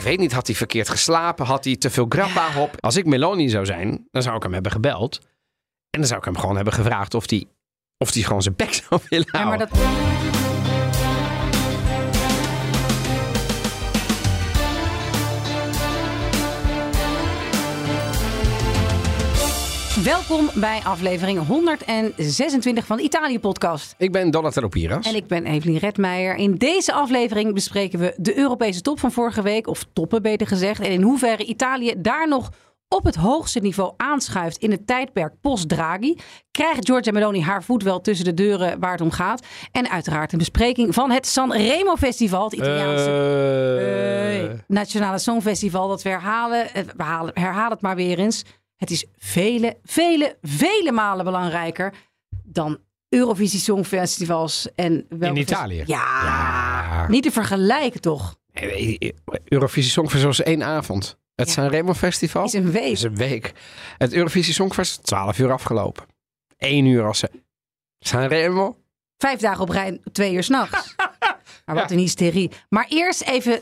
Ik weet niet, had hij verkeerd geslapen? Had hij te veel grappa op? Als ik Meloni zou zijn, dan zou ik hem hebben gebeld. En dan zou ik hem gewoon hebben gevraagd of hij, of hij gewoon zijn bek zou willen Ja, maar houden. dat... Welkom bij aflevering 126 van de Italië-podcast. Ik ben Donatello Piras. En ik ben Evelien Redmeijer. In deze aflevering bespreken we de Europese top van vorige week, of toppen beter gezegd. En in hoeverre Italië daar nog op het hoogste niveau aanschuift in het tijdperk post-Draghi. Krijgt Giorgia Meloni haar voet wel tussen de deuren waar het om gaat. En uiteraard een bespreking van het Sanremo Festival, het Italiaanse... Eh, Hey, Nationale Songfestival, dat we herhalen. Eh, We herhalen het maar weer eens. Het is vele, vele, vele malen belangrijker dan Eurovisie Songfestivals. En welke In Italië? Ja, Ja. niet te vergelijken toch? Eurovisie Songfestival is één avond. Het Ja. Sanremo Festival is een week. is een week. Het Eurovisie Songfestival 12 uur afgelopen. Eén uur als ze... Sanremo? Vijf dagen op rij, twee uur s'nachts. Maar wat een hysterie. Maar eerst even,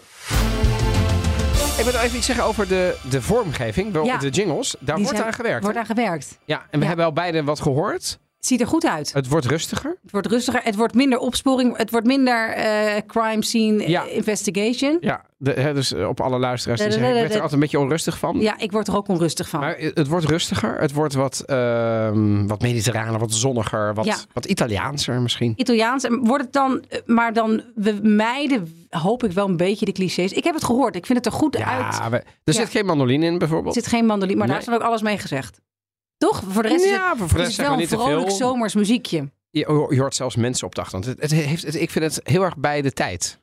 Ik wil even iets zeggen over de, de vormgeving, Ja. de jingles. Daar die wordt zijn- aan gewerkt. wordt hè? aan gewerkt. Ja, en we Ja. hebben al beide wat gehoord. Ziet er goed uit. Het wordt rustiger. Het wordt rustiger. Het wordt minder opsporing. Het wordt minder eh, crime scene eh, Ja. investigation. Ja, de, hè, dus eh, op alle luisteraars ik werd er altijd een beetje onrustig van. Ja, ik word er ook onrustig van. Maar eh, het wordt rustiger. Het wordt wat, ehm wat mediterraner, wat zonniger, wat, Ja. wat Italiaanser misschien. Italiaans. En Wordt het dan, eh, maar dan, we mijden, hoop ik wel een beetje de clichés. Ik heb het gehoord. Ik vind het er goed uit. Ja, we- er zit geen mandoline in Er bijvoorbeeld. zit geen mandoline, maar daar is dan ook alles mee gezegd. Toch? Voor de rest is ja, het, voor de is het wel we een vrolijk zomers muziekje. Je, je hoort zelfs mensen op de achtergrond. Het, het heeft, het- ik vind het heel erg bij de tijd.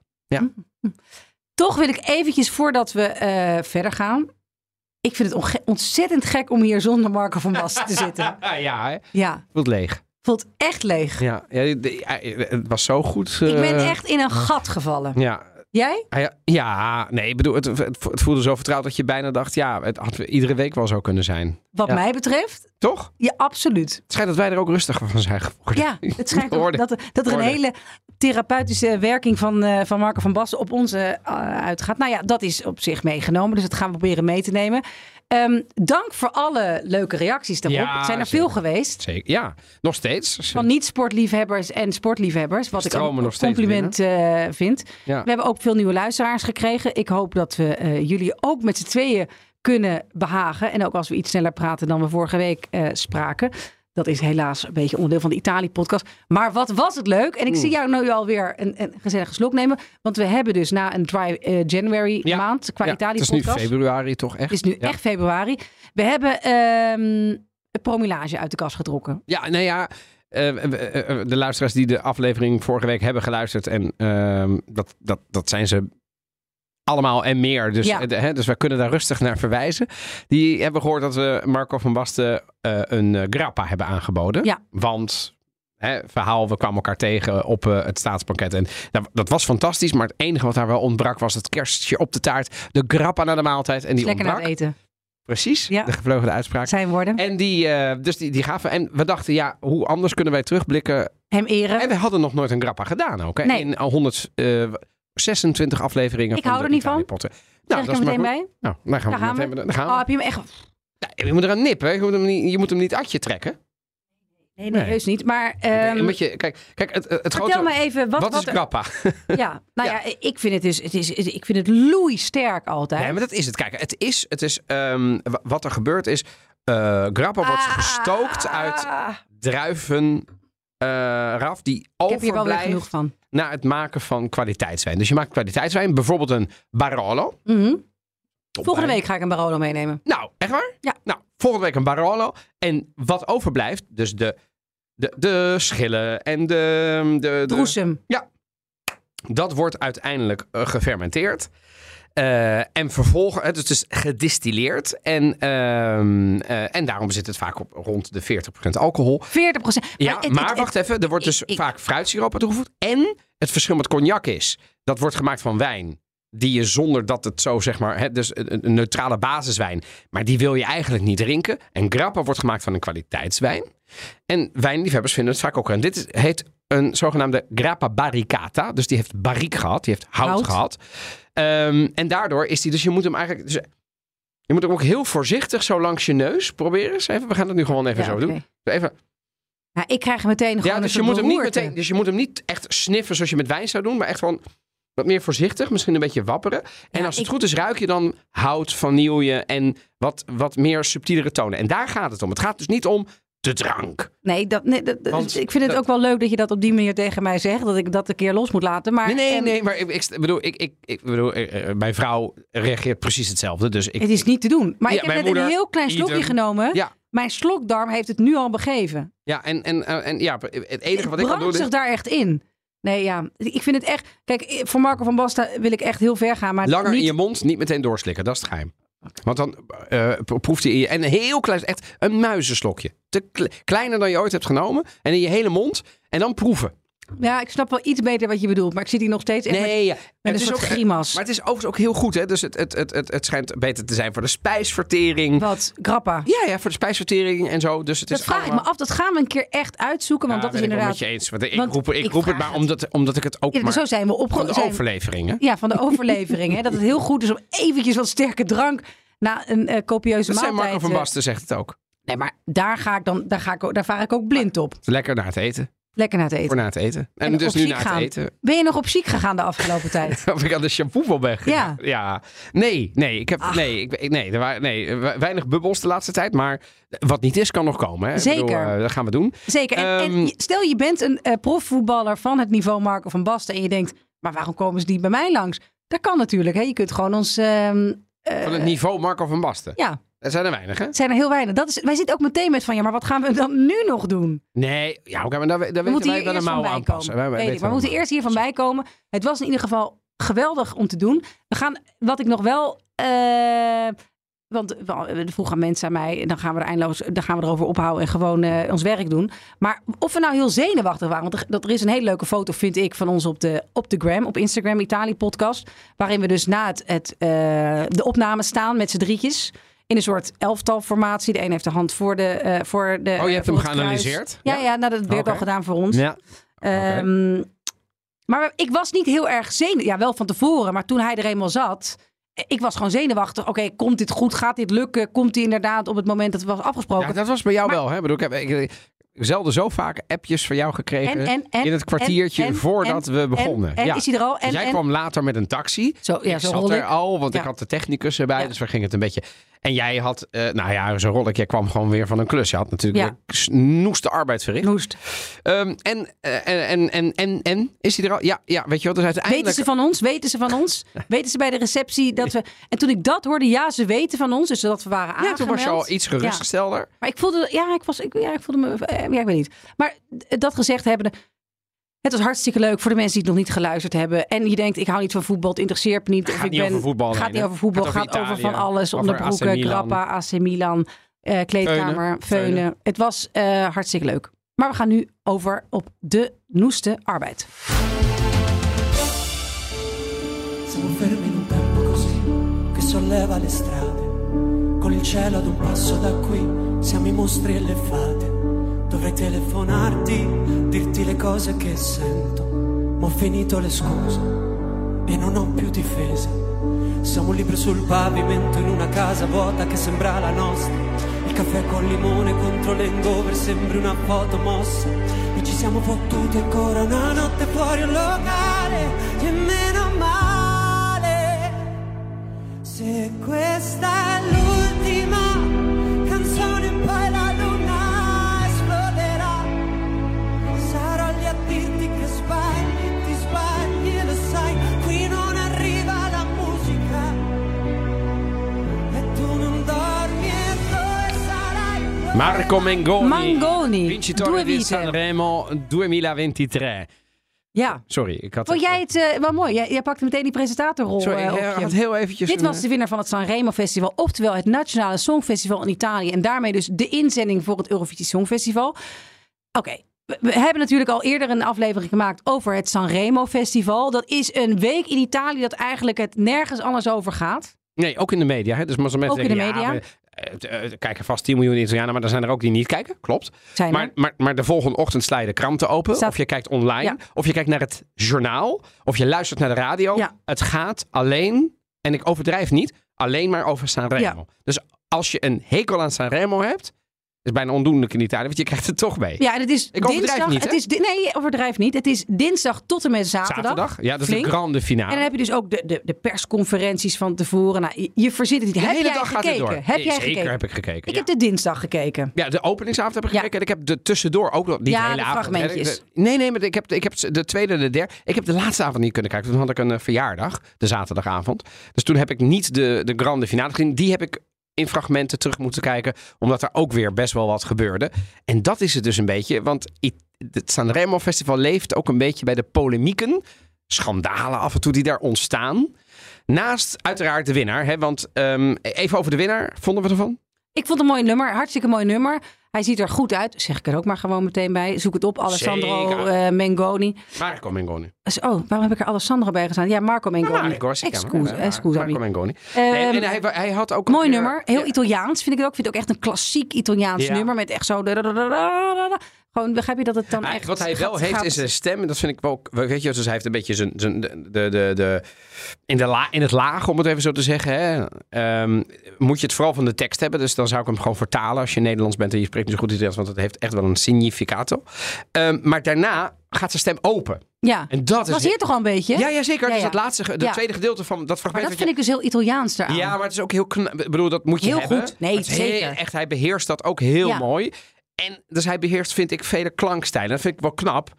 Toch wil ik eventjes, voordat we eh, verder gaan. Ik vind het ontzettend gek om hier zonder Marco van Basten te zitten. ja, hè? Ja, voelt leeg. voelt echt leeg. Ja, ja, ja, het was zo goed. Ik ben eh, echt in een gat gevallen. Ja, Jij? Ah ja, ja, nee, ik bedoel, het, het, voelde zo vertrouwd dat je bijna dacht, ja, het had iedere week wel zo kunnen zijn. Wat Ja. mij betreft, Toch? ja, absoluut. Het schijnt dat wij er ook rustiger van zijn geworden. Ja, het schijnt ook dat, er- dat er een hele therapeutische werking van, eh, van Marco van Basten op ons eh, uitgaat. Nou ja, dat is op zich meegenomen. Dus dat gaan we proberen mee te nemen. Ehm, dank voor alle leuke reacties daarop. Ja, het zijn er zeker. veel geweest. Zeker, ja. Nog steeds. Van niet-sportliefhebbers en sportliefhebbers. Wat ik Stromen een compliment eh, vind. Ja. We hebben ook veel nieuwe luisteraars gekregen. Ik hoop dat we jullie ook met z'n tweeën kunnen behagen. En ook als we iets sneller praten dan we vorige week eh, spraken. Dat is helaas een beetje onderdeel van de Italië-podcast. Maar wat was het leuk. En ik zie jou nu alweer een, een gezellige slok nemen. Want we hebben dus na een dry eh, January Ja. maand qua Ja, het is nu Italië-podcast. februari toch echt? Het is nu ja. echt februari. We hebben ehm een promilage uit de kast getrokken. Ja, nou ja. eh, de luisteraars die de aflevering vorige week hebben geluisterd. En ehm, dat, dat, dat zijn ze allemaal en meer. Dus, Ja. eh, hè, dus wij kunnen daar rustig naar verwijzen. Die hebben gehoord dat we Marco van Basten eh, een eh, grappa hebben aangeboden. Ja. Want... Hè, verhaal, we kwamen elkaar tegen op het staatsbanket. En nou, dat was fantastisch, maar het enige wat daar wel ontbrak was het kerstje op de taart. De grappa naar de maaltijd. En die Lekker naar ontbrak. het eten. Precies, Ja. de gevleugelde uitspraak. Zijn woorden. En die, dus die, die gaven. En we dachten, ja, hoe anders kunnen wij terugblikken? Hem eren. En we hadden nog nooit een grappa gedaan ook. Hè? Nee. In al 126 afleveringen Ik van hou de er niet van. Zeg Nou, ik dat er is maar meteen goed. bij? Nou, dan gaan we, Daar gaan meteen- we. gaan we. Oh, heb je hem echt... Ja, je moet eraan nippen. hè. Je moet, hem niet, je moet hem niet atje trekken. Nee, nee, Nee. heus niet. Maar Een beetje, kijk, kijk, het, het vertel grote... me even... Wat, wat, wat is grappa? Ja, nou ja. Ja. ik vind het dus... Het is, ik vind het loeisterk altijd. Nee, maar dat is het. Kijk, het is, het is wa- wat er gebeurt is... eh grappa wordt gestookt uit Ah, druiven eh, raf die Ik heb hier wel weer overblijft genoeg van. Naar het maken van kwaliteitswijn. Dus je maakt kwaliteitswijn, bijvoorbeeld een Barolo. Mhm. Volgende week ga ik een Barolo meenemen. Nou, echt waar? Ja. Nou, volgende week een Barolo. En wat overblijft, dus de, de, de schillen en de... de, de Droesem. Dat wordt uiteindelijk eh, gefermenteerd. Eh, en vervolgens, het is dus gedistilleerd. En, ehm, eh, en daarom zit het vaak op rond de 40% alcohol. 40 procent. Ja, maar wacht even. Er wordt dus vaak fruitsiroop aan toegevoegd. En het verschil met cognac is, dat wordt gemaakt van wijn. Die je zonder dat het zo zeg maar, hè, dus een, een neutrale basiswijn. Maar die wil je eigenlijk niet drinken. En grappa wordt gemaakt van een kwaliteitswijn. En wijnliefhebbers vinden het vaak ook. En dit is- heet een zogenaamde grappa barricata. Dus die heeft barrique gehad, die heeft hout, Hout. gehad. Ehm, en daardoor is die, dus je moet hem eigenlijk, dus je moet hem ook heel voorzichtig zo langs je neus proberen. Eens even, we gaan het nu gewoon even Ja, zo doen. Even, Ja, ik krijg meteen gewoon ja, dus een je, moet hem niet meteen, dus je moet hem niet echt sniffen zoals je met wijn zou doen, maar echt gewoon wat meer voorzichtig, misschien een beetje wapperen. En Ja, als het ik- goed is, ruik je dan hout, vanille en wat, wat meer subtielere tonen. En daar gaat het om. Het gaat dus niet om de drank. Nee, dat, nee dat, Want ik vind het dat- ook wel leuk dat je dat op die manier tegen mij zegt. Dat ik dat een keer los moet laten. Maar Nee, nee, ehm, nee, maar ik, ik bedoel, ik, ik, ik bedoel, eh, eh, mijn vrouw reageert precies hetzelfde. Dus ik, het is niet te doen. Maar Ja, ik heb net een heel klein slokje genomen. Ja. Mijn slokdarm heeft het nu al begeven. ja, en, en, eh, en ja, het enige wat ik kan doen is... zich daar echt in. Nee, ja. Ik vind het echt... Kijk, voor Marco van Basten wil ik echt heel ver gaan. Maar Langer niet... in je mond, niet meteen doorslikken. Dat is het geheim. Want dan eh, pro- proeft hij in je... En heel klein, echt een muizenslokje. Te kle- kleiner dan je ooit hebt genomen. En in je hele mond. En dan proeven. Ja, ik snap wel iets beter wat je bedoelt. Maar ik zit hier nog steeds echt met, Nee, ja. met Het een soort ook- grimas. Maar het is overigens ook heel goed. Hè? Dus het, het, het, het, het schijnt beter te zijn voor de spijsvertering. Wat? Grappa. Ja, ja, voor de spijsvertering en zo. Dus het dat is vraag ik me af. Dat gaan we een keer echt uitzoeken. Want Ja, dat is ben ik wel inderdaad... met je eens. Want ik Want roep, ik ik roep het maar omdat, omdat ik het ook Ja, maar... zo zijn we Van opge... de overleveringen. Ja, van de overlevering. hè? Dat het heel goed is om eventjes wat sterke drank na een eh, copieuze Dat maaltijd... Marco van eh, Basten zegt het ook. Nee, maar daar, ga ik dan, daar, ga ik, daar vaar ik ook blind op. Lekker na het eten. Lekker naar het eten. Voor na het eten. En, En dus nu na het gaan. eten. Ben je nog op ziek gegaan de afgelopen tijd? Of ik aan de shampoo wel ben gegaan. Ja. ja. Nee, nee. Ik heb, Ach. nee, ik, nee, er waren, nee, we- weinig bubbels de laatste tijd. Maar wat niet is, kan nog komen. Hè? Zeker. bedoel, eh, dat gaan we doen. Zeker. En, en Ehm, stel je bent een eh, profvoetballer van het niveau Marco van Basten. En je denkt, maar waarom komen ze niet bij mij langs? Dat kan natuurlijk. Hè? Je kunt gewoon ons... ehm, eh, Van het niveau Marco van Basten. ja, Er zijn er weinig, hè? het zijn er heel weinig. Dat is, wij zitten ook meteen met van, ja, maar wat gaan we dan nu nog doen? Nee, ja, oké, maar daar, daar We weten wij hier wel een van mouw aanpassen. Wij- Weet ik, weten maar we moeten eerst hiervan bij komen. Het was in ieder geval geweldig om te doen. We gaan, wat ik nog wel... eh, want er vroegen mensen aan mij, dan gaan we er eindeloos, dan gaan we erover ophouden en gewoon eh, ons werk doen. Maar of we nou heel zenuwachtig waren, want er, dat, er is een hele leuke foto, vind ik, van ons op de, op de gram, op Instagram, Italië podcast, waarin we dus na het, het, eh, de opname staan met z'n drietjes. In een soort elftalformatie. De een heeft de hand voor de. eh, voor de Oh, je hebt voor hem geanalyseerd? Ja, Ja. ja, nou, dat werd Oké. al gedaan voor ons. Ja. Ehm, Maar ik was niet heel erg zenuwachtig. Ja, wel van tevoren. Maar toen hij er eenmaal zat... Ik was gewoon zenuwachtig. Oké, komt dit goed? Gaat dit lukken? Komt hij inderdaad op het moment dat het was afgesproken? Ja, dat was bij jou Maar- wel. Hè? Bedoel, ik heb ik, zelden zo vaak appjes van jou gekregen. En- en- en- in het kwartiertje en- en- voordat en- we begonnen. En, en ja. is hij er al? Dus En, jij en, kwam later met een taxi. Zo, ja, ik zo zat er ik. al, want ik had de technicus erbij. Dus we gingen het een beetje... En jij had, eh, nou ja, zo rol ik. Jij kwam gewoon weer van een klus. Je had natuurlijk Ja. weer snoeste arbeid verricht. Noest. Ehm, en, eh, en, en, en, en, en, is hij er al? Ja, ja weet je wat? Dus uiteindelijk... Weten ze van ons? Weten ze van ons? Weten ze bij de receptie dat we... En toen ik dat hoorde, ja, ze weten van ons. Dus dat we waren ja, aangemeld. toen was je al iets gerustgestelder. Maar ik voelde, ja, ik was, ik, ja, ik voelde me, eh, ja, ik weet niet. Maar dat gezegd hebben, het was hartstikke leuk voor de mensen die het nog niet geluisterd hebben. En je denkt, ik hou niet van voetbal, het interesseert me niet. Of Gaat ik niet ben, over voetbal Gaat niet over voetbal, Gaat gaat over van alles. Onderbroeken, grappa, AC Milan, eh, kleedkamer, Veunen. Het was eh, hartstikke leuk. Maar we gaan nu over op de noeste arbeid. Siamo fermi in un tempo così che solleva le strade. Con il cielo ad un passo da qui siamo i mostri e le fate. Dovrei telefonarti, dirti le cose che sento. Ma ho finito le scuse e non ho più difese. Siamo libri sul pavimento in una casa vuota che sembra la nostra. Il caffè col limone contro l'engover sembri una foto mossa. E ci siamo fottuti ancora una notte fuori un locale. E meno male. Se questa è l'ultima Marco Mengoni. Mangoni, Vincitore due di vite. Sanremo 2023. Ja. Sorry, ik had... Vond jij het eh, wel mooi? Jij, jij pakte meteen die presentatorrol Sorry, eh, op ik je. had heel eventjes... Dit een, was de winnaar van het Sanremo Festival, oftewel het Nationale Songfestival in Italië. En daarmee dus de inzending voor het Eurovisie Songfestival. Oké, we, we hebben natuurlijk al eerder een aflevering gemaakt over het Sanremo Festival. Dat is een week in Italië dat eigenlijk het nergens anders over gaat. Nee, ook in de media. Hè? Dus maar als mensen Ook in de ja, media. maar, eh, er kijken vast 10 miljoen Italianen, maar er zijn er ook die niet kijken. Klopt. Zijn Maar, maar, maar de volgende ochtend sla je de kranten open. Staat- Of je kijkt online. Ja. Of je kijkt naar het journaal. Of je luistert naar de radio. Ja. Het gaat alleen, en ik overdrijf niet, alleen maar over Sanremo. Ja. Dus als je een hekel aan Sanremo hebt, is bijna ondoenlijk in Italië, want je krijgt het toch mee. Ja, en het is Ik dinsdag. niet, het is, nee, overdrijf niet. Het is dinsdag tot en met zaterdag. Zaterdag. Ja, dat is Flink. de grande finale. En dan heb je dus ook de, de, de persconferenties van tevoren. Nou, je, je verzint het niet. de heb hele jij dag gaat het door. Heb Nee, jij Zeker gekeken? heb ik gekeken. Ik ja. heb de dinsdag gekeken. Ja, de openingsavond heb ik Ja. gekeken. En ik heb de tussendoor ook nog. Niet Ja, hele de avond. fragmentjes. Nee, nee, maar ik heb, ik heb de tweede en de derde. Ik heb de laatste avond niet kunnen kijken. Toen had ik een eh, verjaardag, de zaterdagavond. Dus toen heb ik niet de, de grande finale gezien. Die heb ik in fragmenten terug moeten kijken. Omdat er ook weer best wel wat gebeurde. En dat is het dus een beetje. Want het Sanremo Festival leeft ook een beetje bij de polemieken. Schandalen af en toe die daar ontstaan. Naast uiteraard de winnaar. Hè, want ehm, even over de winnaar. Vonden we ervan? Ik vond een mooi nummer. Hartstikke mooi nummer. Hij ziet er goed uit. Zeg ik er ook maar gewoon meteen bij. Zoek het op. Alessandro eh, Mengoni. Marco Mengoni. Oh, waarom heb ik er Alessandro bij gestaan? Ja, Marco Mengoni. Marco, excusami. Marco Mengoni. Ehm, Nee, en hij, hij had ook Mooi weer- nummer. Heel. Italiaans vind ik het ook. Ik vind het ook echt een klassiek Italiaans nummer. Met echt zo... Gewoon, begrijp je dat het dan echt... wat hij wel gaat- heeft gaat- is zijn stem. En dat vind ik wel. Weet je, dus hij heeft een beetje zijn. zijn de, de, de, de- in, de la, in het laag, om het even zo te zeggen. Hè, ehm, moet je het vooral van de tekst hebben. Dus dan zou ik hem gewoon vertalen als je Nederlands bent en je spreekt niet zo goed Italiaans. Want het heeft echt wel een significato. Ehm, maar daarna gaat zijn stem open. Ja, En dat dat is. was hier toch al een beetje? Ja, ja, zeker. Ja, Dus dat laatste, Ja. tweede gedeelte van dat Maar fragment. dat wat vind je- ik dus heel Italiaans eraan. Ja, maar het is ook heel knap. Ik bedoel, dat moet je Heel hebben. goed. Nee, Het is heel- zeker. echt, hij beheerst dat ook heel mooi. En dus hij beheerst, vind ik, vele klankstijlen. Dat vind ik wel knap.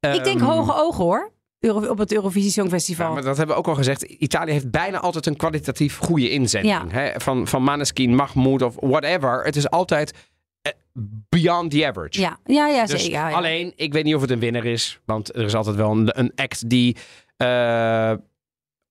Ik denk Ehm, hoge ogen hoor. Euro- op het Eurovisie Songfestival. Ja, maar dat hebben we ook al gezegd. Italië heeft bijna altijd een kwalitatief goede inzending. Ja. Hè? Van, van Maneskin, Mahmoud of whatever. Het is altijd eh, beyond the average. Ja, ja, ja, Dus zeker. Ja, alleen, ik weet niet of het een winnaar is. Want er is altijd wel een, een act die... eh,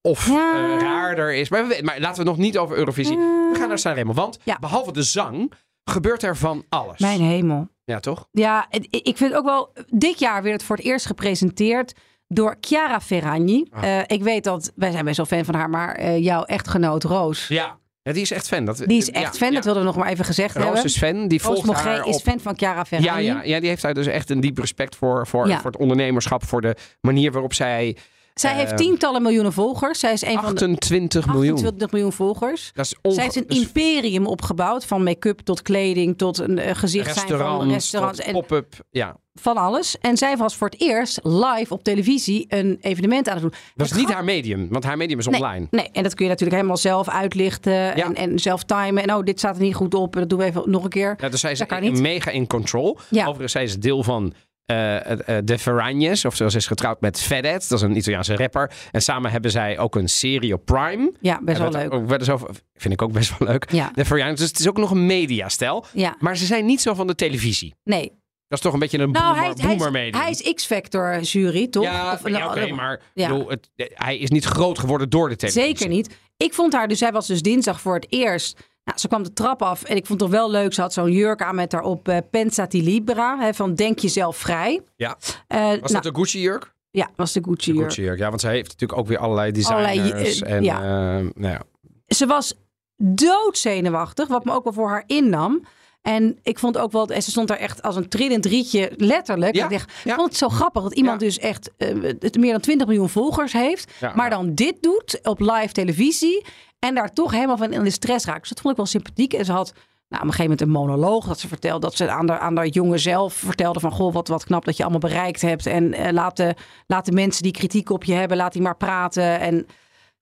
of Ja. eh, raarder is. Maar, we maar laten we nog niet over Eurovisie. We gaan naar Sanremo. Want behalve de zang gebeurt er van alles. Mijn hemel. Ja, toch? Ja, ik vind ook wel... Dit jaar werd het voor het eerst gepresenteerd door Chiara Ferragni. Ah. Eh, ik weet dat... Wij zijn best wel fan van haar, maar eh, jouw echtgenoot Roos... Ja. ja die is echt fan. Dat, Die is echt ja, fan, ja. dat wilden we nog maar even gezegd Roos hebben. is fan. Die Roos volgt haar is op... fan van Chiara Ja, Ferragni. ja, ja, die heeft daar dus echt een diep respect voor. Voor, Ja. voor het ondernemerschap. Voor de manier waarop zij... Zij heeft tientallen miljoenen volgers. Zij is een van de 28 miljoen. 28 miljoen volgers. Dat is onge- Zij heeft een imperium opgebouwd. Van make-up tot kleding tot een eh, gezicht zijn van restaurants, En pop-up. Ja, van alles. En zij was voor het eerst live op televisie een evenement aan het doen. dat is niet haar medium. Want haar medium is Nee, online. Nee, en dat kun je natuurlijk helemaal zelf uitlichten Ja. en, en zelf timen. En oh, dit staat er niet goed op. Dat doen we even nog een keer. Ja, dus zij is mega in control. Ja. Overigens, zij is deel van de Ferragnes. Of zoals is getrouwd met Fedez. Dat is een Italiaanse rapper. En samen hebben zij ook een serie op Prime. Ja, best wel werd leuk. Ook, zo, vind ik ook best wel leuk. Ja, De Ferragnes. Dus het is ook nog een mediastijl. ja, Maar ze zijn niet zo van de televisie. nee. Dat is toch een beetje een Nou, boomer, hij, hij, is, medium. hij is X-Factor jury, toch? Ja, Of- ja, oké, maar Ja. bedoel, het, hij is niet groot geworden door de televisie. Zeker niet. Ik vond haar, dus zij was dus dinsdag voor het eerst. Nou, ze kwam de trap af en ik vond het toch wel leuk. Ze had zo'n jurk aan met daarop eh Pensati Libera. Hè, van denk jezelf vrij. Ja. Eh, Was nou, dat een Gucci-jurk? Ja, was de Gucci jurk. Gucci-jurk, ja, want zij heeft natuurlijk ook weer allerlei designers. Allerlei, eh, en, ja. nou ja. Ze was doodzenuwachtig, wat me ook wel voor haar innam. En ik vond ook wel, en ze stond daar echt als een trillend rietje, letterlijk. Ja, Ik, dacht, ja. vond het zo grappig dat iemand Ja. dus echt het meer dan 20 miljoen volgers heeft. Maar dan dit doet op live televisie. En daar toch helemaal van in de stress raakt. Dus dat vond ik wel sympathiek. En ze had nou, op een gegeven moment een monoloog dat ze vertelde. Dat ze aan de, aan de jongen zelf vertelde van... Goh, wat, wat knap dat je allemaal bereikt hebt. En eh, laat, de, laat de mensen die kritiek op je hebben, laat die maar praten. En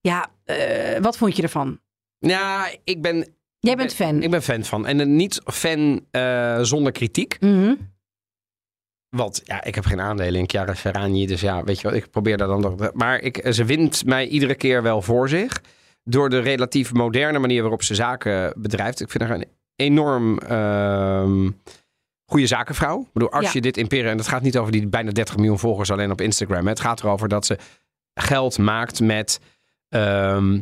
ja, eh, wat vond je ervan? ja, ik ben, Jij bent fan. ik ben fan van. En een niet fan eh, zonder kritiek. Mhm. Want ja, ik heb geen aandelen in Chiara Ferragni. Dus ja, weet je wat, ik probeer daar dan nog... Maar ik, ze wint mij iedere keer wel voor zich. Door de relatief moderne manier waarop ze zaken bedrijft. Ik vind haar een enorm ehm, goede zakenvrouw. Ik bedoel, als Ja. je dit imperium... En het gaat niet over die bijna 30 miljoen volgers alleen op Instagram. hè. Het gaat erover dat ze geld maakt met... ehm,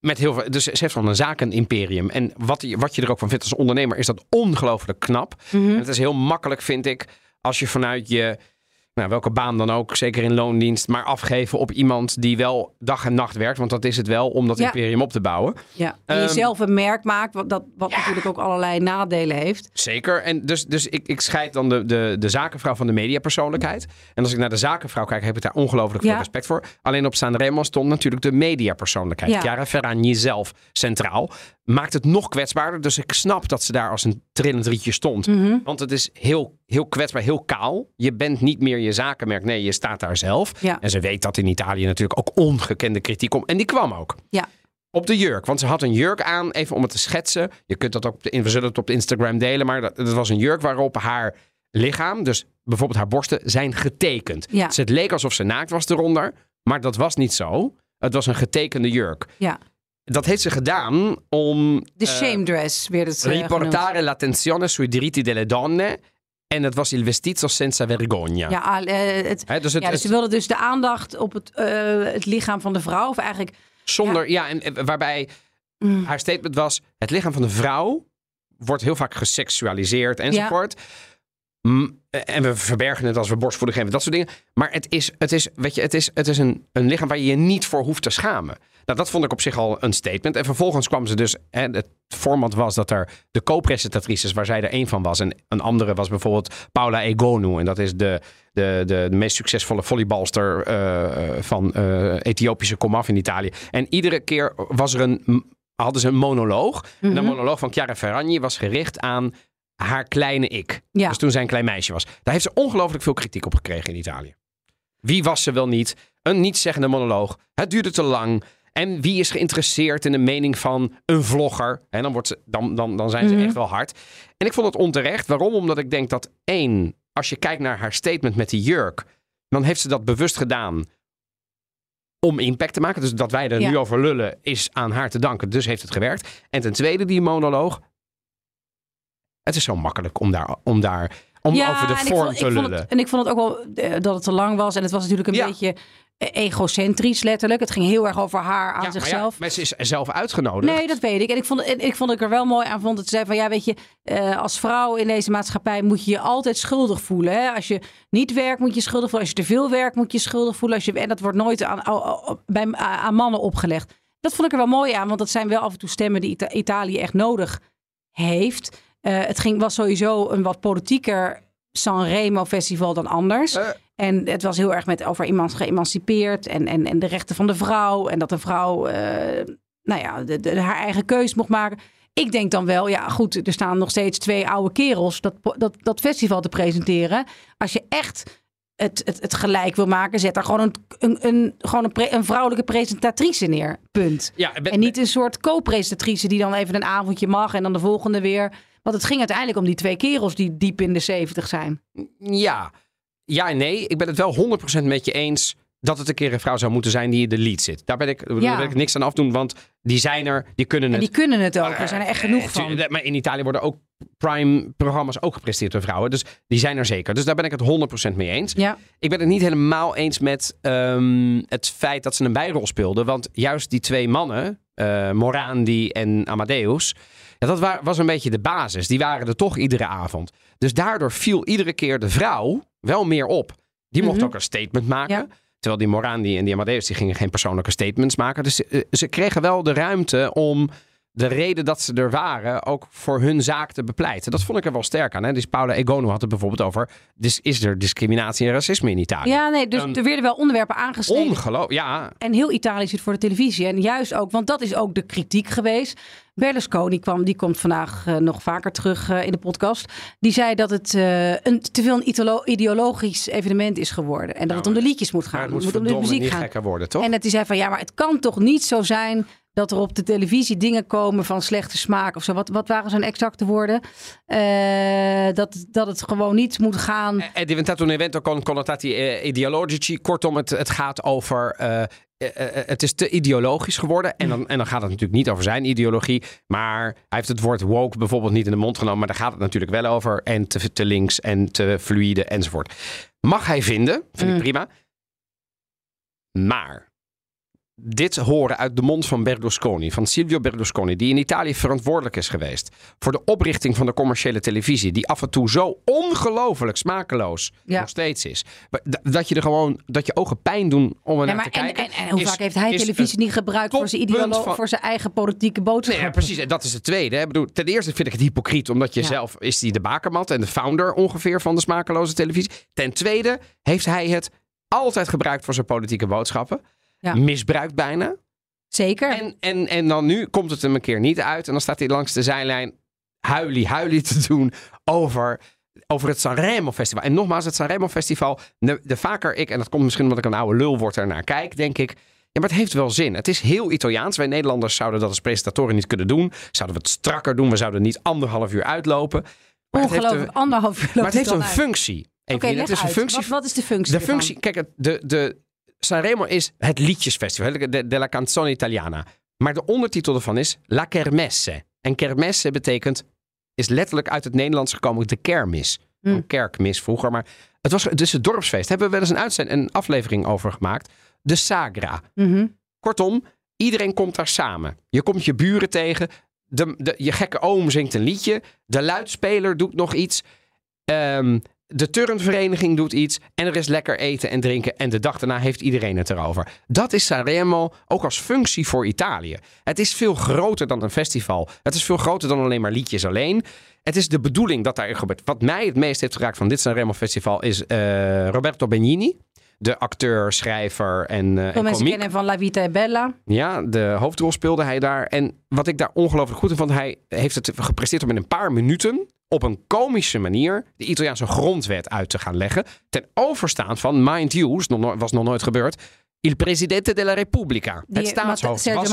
met heel veel, dus ze heeft van een zakenimperium. En wat, je- wat je er ook van vindt als ondernemer, is dat ongelooflijk knap. Mhm. En het is heel makkelijk, vind ik, als je vanuit je, nou, welke baan dan ook, zeker in loondienst, maar afgeven op iemand die wel dag en nacht werkt. Want dat is het wel om dat Ja. imperium op te bouwen. Ja. En Ehm, jezelf een merk maakt, wat, dat, wat natuurlijk ook allerlei nadelen heeft. Zeker. En dus, dus ik, ik scheid dan de, de, de zakenvrouw van de mediapersoonlijkheid. En als ik naar de zakenvrouw kijk, heb ik daar ongelooflijk veel respect voor. Alleen op Sanremo stond natuurlijk de mediapersoonlijkheid. Ja. Chiara Ferragni zelf centraal. Maakt het nog kwetsbaarder. Dus ik snap dat ze daar als een trillend rietje stond. Mhm. Want het is heel, heel kwetsbaar, heel kaal. Je bent niet meer je zakenmerk. Nee, je staat daar zelf. Ja. En ze weet dat in Italië natuurlijk ook ongekende kritiek komt. En die kwam ook. Ja. Op de jurk. Want ze had een jurk aan, even om het te schetsen. Je kunt dat ook, op de, we zullen het op de Instagram delen. Maar dat, dat was een jurk waarop haar lichaam, dus bijvoorbeeld haar borsten, zijn getekend. Ja. Dus het leek alsof ze naakt was eronder. Maar dat was niet zo. Het was een getekende jurk. Ja. Dat heeft ze gedaan om... De eh, shame dress werd het eh, genoemd. riportare l'attenzione sui diritti delle donne. En het was il vestito senza vergogna. Ja, ah, eh, het, dus het, ja, dus het- ze wilde dus de aandacht op het, het lichaam van de vrouw. Of eigenlijk, zonder, ja, en, en waarbij Mm. haar statement was: het lichaam van de vrouw wordt heel vaak geseksualiseerd enzovoort. Mm, En we verbergen het als we borstvoeding geven, dat soort dingen. Maar het is, het is, weet je, het is, het is een, een lichaam waar je je niet voor hoeft te schamen. Nou, dat vond ik op zich al een statement. En vervolgens kwam ze dus. Hè, het format was dat er de co-presentatrices, waar zij er één van was. En een andere was bijvoorbeeld Paula Egonu. En dat is de, de, de, de meest succesvolle volleybalster eh, eh, van eh, Ethiopische komaf in Italië. En iedere keer was er een, hadden ze een monoloog. En de Mhm. monoloog van Chiara Ferragni was gericht aan haar kleine ik. Ja. Dus toen zij een klein meisje was. Daar heeft ze ongelooflijk veel kritiek op gekregen in Italië. Wie was ze wel niet? Een niet-zeggende monoloog. Het duurde te lang. En wie is geïnteresseerd in de mening van een vlogger? En dan, wordt ze, dan, dan, dan zijn ze Mhm. echt wel hard. En ik vond het onterecht. Waarom? Omdat ik denk dat één, als je kijkt naar haar statement met die jurk, dan heeft ze dat bewust gedaan om impact te maken. Dus dat wij er Ja. nu over lullen is aan haar te danken. Dus heeft het gewerkt. En ten tweede die monoloog. Het is zo makkelijk om daar, om daar om over de vorm vond, te lullen. het, en ik vond het ook wel eh, dat het te lang was. En het was natuurlijk een Ja. beetje eh, egocentrisch, letterlijk. Het ging heel erg over haar aan Ja, maar ja, zichzelf. maar ze is zelf uitgenodigd. Nee, dat weet ik. En ik vond, en ik vond het er wel mooi aan vond dat ze zei van ja, weet je, eh, als vrouw in deze maatschappij moet je je altijd schuldig voelen. Hè? Als je niet werkt, moet je schuldig voelen. Als je te veel werkt, moet je schuldig voelen. Als je, en dat wordt nooit aan, aan- bij, aan mannen opgelegd. Dat vond ik er wel mooi aan, want dat zijn wel af en toe stemmen die Ita- Italië echt nodig heeft. Eh, het ging, was sowieso een wat politieker Sanremo festival dan anders. Eh. En het was heel erg met over iemand geëmancipeerd en, en, en de rechten van de vrouw. En dat de vrouw eh, nou ja, de, de- haar eigen keus mocht maken. Ik denk dan wel, ja goed, er staan nog steeds twee oude kerels dat, dat, dat festival te presenteren. Als je echt het, het, het gelijk wil maken, zet daar gewoon een, een, een, gewoon een, pre- een vrouwelijke presentatrice neer. Punt. Ja, ben- En niet een soort co-presentatrice die dan even een avondje mag en dan de volgende weer. Want het ging uiteindelijk om die twee kerels die diep in de zeventig zijn. Ja. ja en nee. Ik ben het wel 100% met je eens dat het een keer een vrouw zou moeten zijn die in de lead zit. Daar ben ik, daar Ja. wil ik niks aan afdoen, want die zijn er, die kunnen En het. die kunnen het ook. Er zijn er echt genoeg Eh, van. Maar in Italië worden ook prime-programma's ook gepresteerd door vrouwen. Dus die zijn er zeker. Dus daar ben ik het 100% mee eens. Ja, Ik ben het niet helemaal eens met ehm, het feit dat ze een bijrol speelden. Want juist die twee mannen, eh, Morandi en Amadeus... Ja, dat wa- was een beetje de basis. Die waren er toch iedere avond. Dus daardoor viel iedere keer de vrouw wel meer op. Die mocht Mhm. ook een statement maken. Ja. Terwijl die Morandi en die Amadeus die gingen geen persoonlijke statements maken. Dus eh, ze kregen wel de ruimte om de reden dat ze er waren ook voor hun zaak te bepleiten. Dat vond ik er wel sterk aan. Hè? Dus Paula Egonu had het bijvoorbeeld over... Dus is er discriminatie en racisme in Italië? ja nee, dus Ehm, er werden wel onderwerpen aangesneden. Ongelooflijk. Ja, En heel Italië zit voor de televisie. En juist ook, want dat is ook de kritiek geweest. Berlusconi kwam, die komt vandaag eh, nog vaker terug eh, in de podcast. Die zei dat het eh, een, te veel een italo- ideologisch evenement is geworden. En dat het om de liedjes moet gaan. het moet om de muziek niet gaan. gekker worden, toch? En dat hij zei van ja, maar het kan toch niet zo zijn dat er op de televisie dingen komen van slechte smaak of zo. Wat, wat waren zijn exacte woorden? Eh, dat, dat het gewoon niet moet gaan. È diventato un evento con connotati eh, ideologici. Kortom, het, het gaat over. eh, eh, eh, het is te ideologisch geworden. En dan, en dan gaat het natuurlijk niet over zijn ideologie. Maar hij heeft het woord woke bijvoorbeeld niet in de mond genomen. Maar daar gaat het natuurlijk wel over. En te, te links en te fluide enzovoort. Mag hij vinden, vind ik prima. Maar dit horen uit de mond van Berlusconi, van Silvio Berlusconi, die in Italië verantwoordelijk is geweest voor de oprichting van de commerciële televisie, die af en toe zo ongelooflijk smakeloos Ja. nog steeds is. Dat je er gewoon, dat je ogen pijn doen om er Ja, naar te en, kijken. en, en hoe is- vaak heeft hij is televisie niet gebruikt voor zijn, toppunt ideolo- van- voor zijn eigen politieke boodschap? Nee, ja, precies. En dat is het tweede. Hè. Ik bedoel, ten eerste vind ik het hypocriet, omdat je zelf is die de bakermat en de founder ongeveer van de smakeloze televisie. Ten tweede heeft hij het altijd gebruikt voor zijn politieke boodschappen. Ja. Misbruikt bijna. Zeker. En, en, en dan nu komt het hem een keer niet uit. En dan staat hij langs de zijlijn huilie, huilie te doen over, over het Sanremo Festival. En nogmaals, het Sanremo Festival, de, de vaker ik, en dat komt misschien omdat ik een oude lul word ernaar kijk, denk ik, ja, maar het heeft wel zin. Het is heel Italiaans. Wij Nederlanders zouden dat als presentatoren niet kunnen doen. Zouden we het strakker doen. We zouden niet anderhalf uur uitlopen. Maar het heeft Ongelooflijk, een, anderhalf uur maar het heeft een uit. functie. Oké, het is een functie Wat, wat is de functie de ervan? functie, kijk, de, de Sanremo is het liedjesfestival, de, la canzone italiana. Maar de ondertitel ervan is La Kermesse. En kermesse betekent, is letterlijk uit het Nederlands gekomen, de kermis. Hmm. Een kerkmis vroeger, maar het was dus het dorpsfeest. Hebben we wel eens een uitzend, een aflevering over gemaakt. De Sagra. Mhm. Kortom, iedereen komt daar samen. Je komt je buren tegen. De, de, je gekke oom zingt een liedje. De luidspeler doet nog iets. Ehm, de turnvereniging doet iets. En er is lekker eten en drinken. En de dag daarna heeft iedereen het erover. Dat is Sanremo ook als functie voor Italië. Het is veel groter dan een festival. Het is veel groter dan alleen maar liedjes alleen. Het is de bedoeling dat daar gebeurt. Wat mij het meest heeft geraakt van dit Sanremo Festival is eh, Roberto Benigni. De acteur, schrijver en, eh Veel en mensen komiek. kennen van La Vita è Bella. Ja, de hoofdrol speelde hij daar. En wat ik daar ongelooflijk goed in vond, hij heeft het gepresteerd om in een paar minuten op een komische manier de Italiaanse grondwet uit te gaan leggen. Ten overstaan van, mind you, was nog nooit gebeurd, il presidente della Repubblica. Die het staatshoofd Sergio was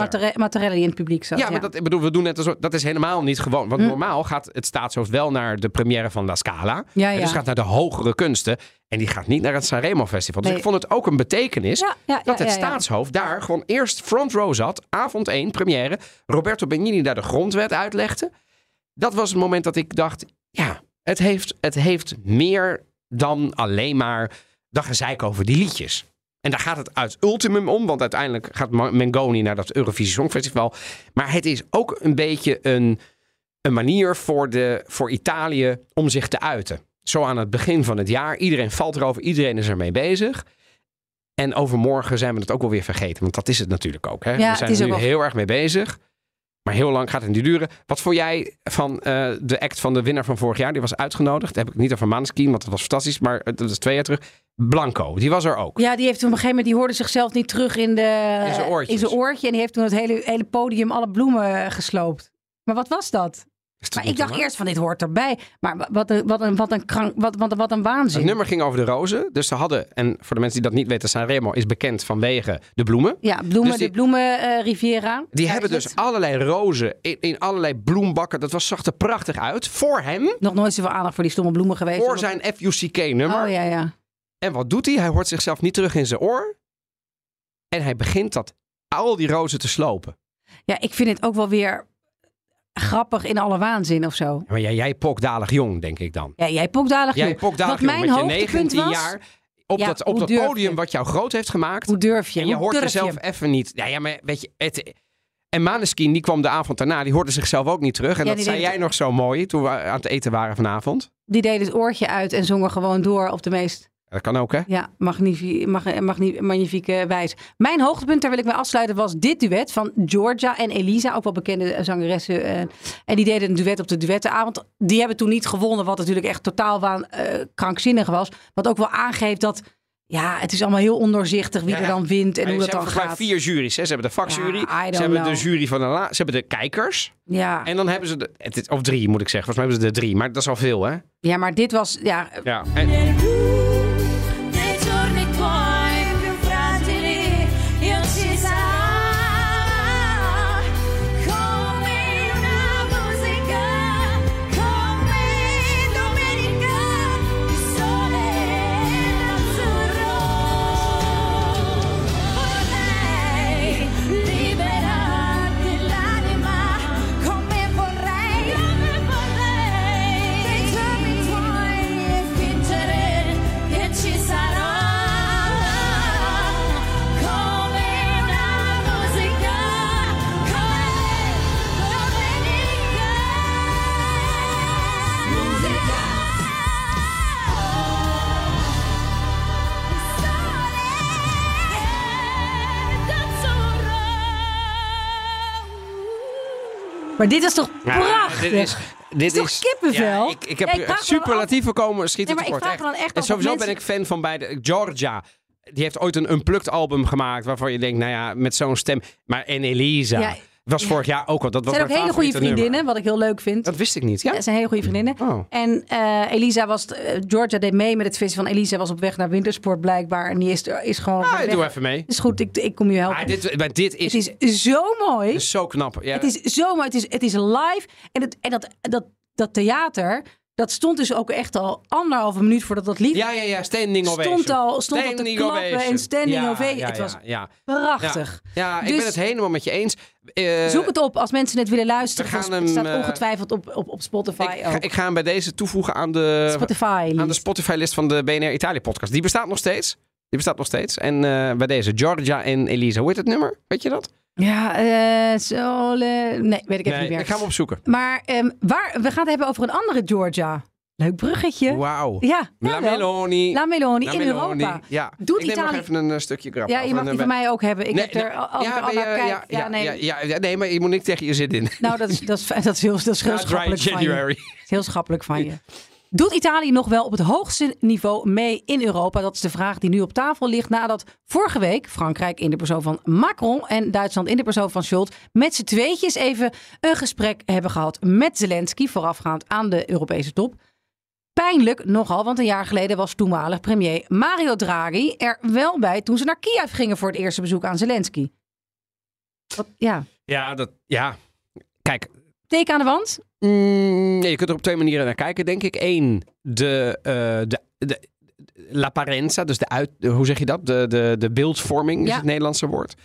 er. In het publiek zat. Ja, maar dat, bedoel, we doen net alsof, dat is helemaal niet gewoon. Want normaal gaat het staatshoofd wel naar de première van La Scala. Hm. Ja, ja. Dus gaat naar de hogere kunsten. En die gaat niet naar het Sanremo Festival. Dus Nee. ik vond het ook een betekenis dat het staatshoofd daar gewoon eerst front row zat. Avond 1, première. Roberto Benigni daar de grondwet uitlegde. Dat was het moment dat ik dacht, ja, het heeft, het heeft meer dan alleen maar dat gezeik over die liedjes. En daar gaat het uit ultimum om, want uiteindelijk gaat Mengoni naar dat Eurovisie Songfestival. Maar het is ook een beetje een, een manier voor, de, voor Italië om zich te uiten. Zo aan het begin van het jaar. Iedereen valt erover, iedereen is ermee bezig. En overmorgen zijn we het ook wel weer vergeten. Want dat is het natuurlijk ook. Hè? Ja, we zijn er nu wel- heel erg mee bezig. Maar heel lang gaat het niet duren. Wat vond jij van eh, de act van de winnaar van vorig jaar? Die was uitgenodigd. Dat heb ik niet over Maneskin, want dat was fantastisch. Maar eh, dat is twee jaar terug. Blanco, die was er ook. Ja, die heeft toen op een gegeven moment, die hoorde zichzelf niet terug in, de, In zijn oortje. En die heeft toen het hele, hele podium alle bloemen gesloopt. Maar wat was dat? Maar ik dacht eerst van dit hoort erbij. Maar wat een, wat een, wat een, krank, wat, wat, wat een waanzin. Het nummer ging over de rozen. Dus ze hadden, en voor de mensen die dat niet weten, Sanremo is bekend vanwege de bloemen. Ja, bloemen, Dus die- de bloemen eh, Riviera. Die Daar hebben dus het. allerlei rozen in, in allerlei bloembakken. Dat was, zag er prachtig uit. Voor hem, Nog nooit zoveel aandacht voor die stomme bloemen geweest. voor zijn FUCK-nummer. Oh ja, ja. En wat doet hij? Hij hoort zichzelf niet terug in zijn oor. En hij begint dat, al die rozen te slopen. Ja, ik vind het ook wel weer grappig in alle waanzin of zo. Maar jij, jij pokdalig jong, denk ik dan. Ja, jij pokdalig Jij joh. pokdalig Wat jong mijn met je hoogtepunt 19 was, jaar. Op Ja, dat, op dat podium je? wat jou groot heeft gemaakt. Hoe durf je? en je Hoe hoort jezelf je? even niet. Ja, ja, maar weet je, het, en Maneskin, die kwam de avond daarna, die hoorde zichzelf ook niet terug. En Ja, dat zei jij het- nog zo mooi toen we aan het eten waren vanavond. Die deed het oortje uit en zongen gewoon door op de meest Dat kan ook, hè? ja, magnifi- mag- magni- magnifieke wijze. Mijn hoogtepunt, daar wil ik mee afsluiten, was dit duet van Georgia en Elisa. Ook wel bekende zangeressen. eh, en die deden een duet op de duettenavond. Die hebben toen niet gewonnen, wat natuurlijk echt totaal waan, eh, krankzinnig was. Wat ook wel aangeeft dat, ja, het is allemaal heel ondoorzichtig wie Ja, er dan wint en hoe dat dan gaat. vier juries. Hè? Ze hebben de vakjury, Ja, ze hebben de jury van de la, ze hebben de kijkers. Ja. En dan hebben ze de, het is- of drie moet ik zeggen. Volgens mij hebben ze de drie, maar dat is al veel, hè? ja, maar dit was, ja, Ja. En, Maar dit is toch Ja, prachtig? dit is, dit toch kippenvel? Ja, ik, ik heb Ja, ik superlatieven komen schieten Nee, maar ik vraag echt. dan echt En sowieso ben ik fan van beide. Georgia, die heeft ooit een unplugged album gemaakt waarvan je denkt, nou ja, met zo'n stem. Maar en Elisa was vorig jaar ook al. Dat was Het zijn ook hele goede vriendinnen, nummer. wat ik heel leuk vind. Dat wist ik niet. Ja. Ja, het zijn hele goede vriendinnen. Oh. En eh, Elisa was, eh, Georgia deed mee met het vissen van Elisa was op weg naar wintersport blijkbaar. En die is, is gewoon Ah, doe even mee. Is goed, ik, ik kom je helpen. Ah, dit, maar dit is, het is zo mooi. is zo knap. Ja. Het is zo mooi. Het is, het is live. En, het, en dat, dat, dat theater, dat stond dus ook echt al anderhalve minuut voordat dat lied ja, ja, ja, standing ovation. stond al, stond al te Standing klappen ovation. en standing Ja, ovation. ja, het was ja. prachtig. Ja, ik Dus- ben het helemaal met je eens. Eh, Zoek het op als mensen het willen luisteren. we gaan Het staat eh, ongetwijfeld op, op, op Spotify ik, ook. ga, ik ga hem bij deze toevoegen aan de, Spotify. aan de. Spotify-list van de BNR Italië podcast. Die bestaat nog steeds. Die bestaat nog steeds. En eh, bij deze, Georgia en Elisa. Hoe heet het nummer? Weet je dat? Ja, eh zo. Nee, weet ik even niet meer. ik ga hem opzoeken. Maar ehm, waar, we gaan het hebben over een andere Georgia. Leuk bruggetje. Wauw. Ja, La. Meloni. La Meloni La in Meloni. Europa. Ja. Doet ik neem Italië- nog even een eh, stukje grap. Ja, je mag die van mij ook hebben. Ik heb er, al naar je- kijk... ja, Ja, ja, nee, ja, ja, ja, nee, maar je moet niet tegen je zin in. Nou, dat is, dat is, dat is heel, dat is heel Ja, schappelijk van je. Dat is heel schappelijk van je. Doet Italië nog wel op het hoogste niveau mee in Europa? Dat is de vraag die nu op tafel ligt nadat vorige week Frankrijk in de persoon van Macron en Duitsland in de persoon van Scholz met z'n tweetjes even een gesprek hebben gehad met Zelensky voorafgaand aan de Europese top. Pijnlijk nogal, want een jaar geleden was toenmalig premier Mario Draghi er wel bij toen ze naar Kiev gingen voor het eerste bezoek aan Zelensky. Wat, ja, Ja, dat, ja. Kijk, teken aan de wand. Mm, je kunt er op twee manieren naar kijken, denk ik. Eén, de, eh, de, de l'apparenza, dus de uit, hoe zeg je dat? De, de, de beeldvorming is Ja. het Nederlandse woord.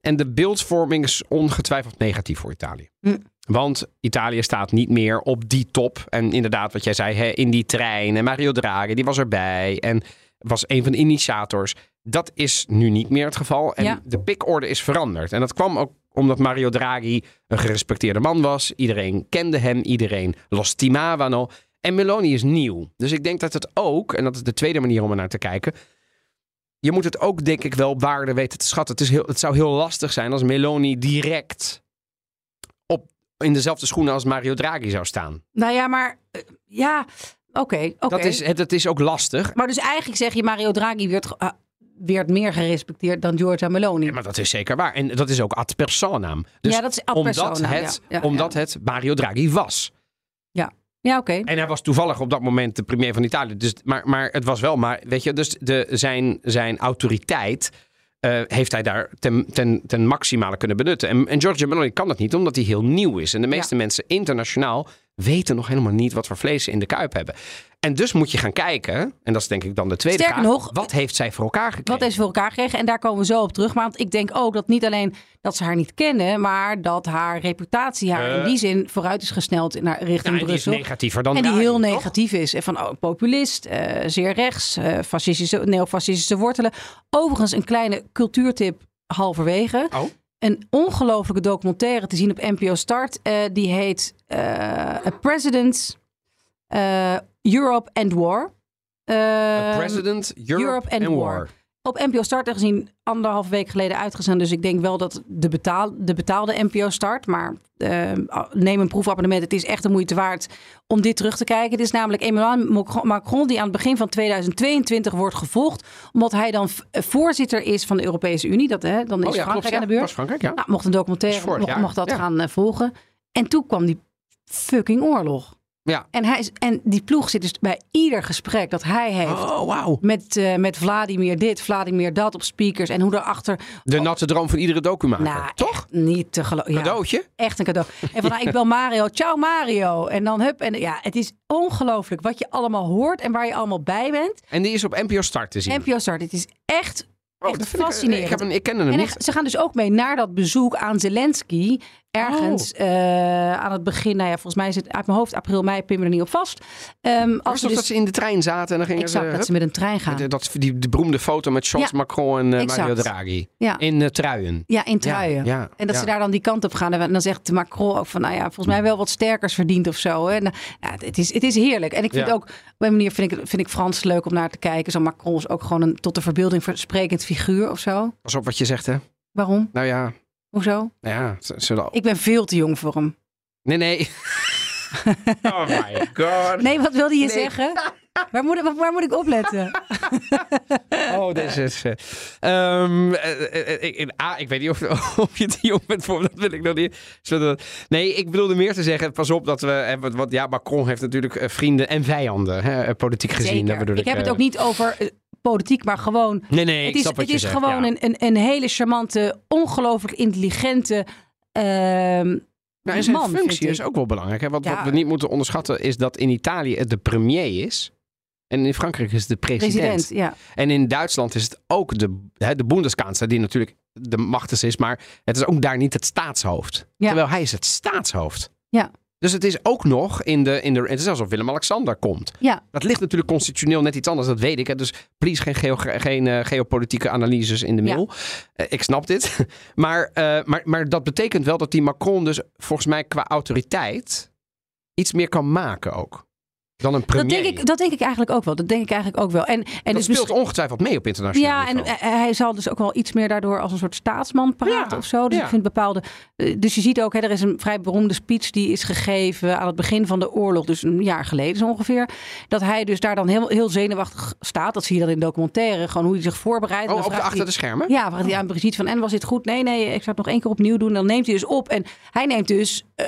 En de beeldvorming is ongetwijfeld negatief voor Italië. Hm. Want Italië staat niet meer op die top. En inderdaad, wat jij zei, hè, in die trein. En Mario Draghi, die was erbij. En was een van de initiators. Dat is nu niet meer het geval. En Ja. de pikorde is veranderd. En dat kwam ook omdat Mario Draghi een gerespecteerde man was. Iedereen kende hem. Iedereen lo stimavano. En Meloni is nieuw. Dus ik denk dat het ook, en dat is de tweede manier om er naar te kijken. Je moet het ook, denk ik, wel op waarde weten te schatten. Het, is heel, het zou heel lastig zijn als Meloni direct op, in dezelfde schoenen als Mario Draghi zou staan. Nou ja, maar eh, ja, oké. oké. Dat, is, het, dat is ook lastig. Maar dus eigenlijk zeg je Mario Draghi werd, werd meer gerespecteerd dan Giorgia Meloni. Ja, maar dat is zeker waar. En dat is ook ad personam. Dus Ja, dat is ad omdat, personam, het, ja, ja, omdat het Mario Draghi was. Ja, oké. En hij was toevallig op dat moment de premier van Italië. Dus, maar, maar het was wel, maar weet je, dus de, zijn, zijn autoriteit eh, heeft hij daar ten, ten, ten maximale kunnen benutten. En, en Giorgio Meloni kan dat niet, omdat hij heel nieuw is. En de meeste mensen internationaal weten nog helemaal niet wat voor vlees ze in de kuip hebben. En dus moet je gaan kijken, en dat is denk ik dan de tweede Sterker vraag. nog, wat heeft zij voor elkaar gekregen? Wat heeft ze voor elkaar gekregen? En daar komen we zo op terug. Maar want ik denk ook dat niet alleen dat ze haar niet kennen, maar dat haar reputatie haar in Eh. die zin vooruit is gesneld naar richting Nou, en die is Brussel. negatiever dan En die heel toch? negatief is. En van oh, populist, eh, zeer rechts, eh, fascistische, neofascistische wortelen. Overigens een kleine cultuurtip halverwege. Oh. Een ongelofelijke documentaire te zien op NPO Start. die heet eh, A President, eh, Europe and War. A Ehm, President, Europe, Europe and and War. War. op NPO Start gezien anderhalf week geleden uitgezonden. Dus ik denk wel dat de, betaal, de betaalde NPO Start. Maar eh, neem een proefabonnement. Het is echt de moeite waard om dit terug te kijken. Het is namelijk Emmanuel Macron die aan het begin van 2022 wordt gevolgd. Omdat hij dan voorzitter is van de Europese Unie. Dat, hè, dan is Oh ja, Frankrijk klopt, aan de beurt. Was Frankrijk, ja. Nou, mocht een documentaire mocht, dat gaan eh, volgen. En toen kwam die fucking oorlog. Ja. En, hij is, en die ploeg zit dus bij ieder gesprek dat hij heeft. Oh, wauw. Met, eh, met Vladimir dit, Vladimir dat op speakers. En hoe daarachter. De natte droom van iedere documaker. Nou, Toch? niet te geloven. Ja, Cadeautje? echt een cadeau. En van, nou, ik bel Mario. Ciao Mario. En dan hup. En ja, het is ongelooflijk wat je allemaal hoort en waar je allemaal bij bent. En die is op NPO Start te zien. NPO Start. Het is echt, Oh, echt ik- fascinerend. Ik, heb een, ik kende hem en niet. ze gaan dus ook mee naar dat bezoek aan Zelensky. Ergens Oh. eh, aan het begin, nou ja, volgens mij is het uit mijn hoofd april, mei, pin me er niet op vast. Was als dus, dat ze in de trein zaten en dan gingen exact, ze... dat ze met een trein gaan. dat, die, die beroemde foto met Ja, Macron en eh. Mario Draghi. Ja. In eh, truien. Ja, in truien. Ja, en dat ze daar dan die kant op gaan. En dan zegt Macron ook van, nou ja, volgens mij wel wat sterkers verdiend of zo. Hè. Nou, ja, het, is, het is heerlijk. En ik vind ook, op een manier vind ik, vind ik Frans leuk om naar te kijken. Zo Macron is ook gewoon een tot de verbeelding versprekend figuur of zo. Pas op wat je zegt, hè. Waarom? Nou ja, Hoezo? nou ja zullen... Ik ben veel te jong voor hem. Nee, nee. oh my god. Nee, wat wilde je Nee. zeggen? Waar moet, ik- waar moet ik opletten? Oh, deze is... eh, ehm, eh, eh, eh, ik, ah, ik weet niet of, of je hier op bent voor, dat wil ik nog niet. Nee, ik bedoelde meer te zeggen, pas op dat we... eh, wat- wat, ja, Macron heeft natuurlijk vrienden en vijanden, hè, politiek gezien. Zeker. dat bedoel ik heb het ook niet over politiek, maar gewoon... Nee, nee, het ik is, snap wat het je is zegt, gewoon ja. een, een, een hele charmante, ongelooflijk intelligente Nou, en zijn man, functie is ook wel belangrijk. Hè? Want Ja. wat we niet moeten onderschatten is dat in Italië het de premier is. En in Frankrijk is het de president. president. Ja. En in Duitsland is het ook de, hè, de Bundeskanzler, die natuurlijk de machtigste is. Maar het is ook daar niet het staatshoofd. Ja. Terwijl hij is het staatshoofd. Ja. Dus het is ook nog in de... In de het is alsof Willem-Alexander komt. Ja. Dat ligt natuurlijk constitutioneel net iets anders, dat weet ik. Hè. Dus please geen, geo- geen eh, geopolitieke analyses in de Ja. mail. Eh, ik snap dit. maar, eh, maar, maar dat betekent wel dat die Macron dus volgens mij qua autoriteit iets meer kan maken ook. Dan een premier. Dat, denk ik, dat denk ik eigenlijk ook wel. Dat denk ik eigenlijk ook wel. En, en dat dus speelt ongetwijfeld mee op internationaal Ja, en niveau. eh, hij zal dus ook wel iets meer daardoor als een soort staatsman praten Ja, of zo. Dus ja. ik vind bepaalde. eh, Dus je ziet ook, hè, er is een vrij beroemde speech die is gegeven aan het begin van de oorlog, dus een jaar geleden zo ongeveer. Dat hij dus daar dan heel, heel zenuwachtig staat. Dat zie je dan in documentaire, gewoon hoe hij zich voorbereidt. Oh, op de, achter hij- de schermen? Ja, vraagt hij aan Brigitte van en was dit goed? Nee, nee, ik zou het nog één keer opnieuw doen. Dan neemt hij dus op. En hij neemt dus. eh,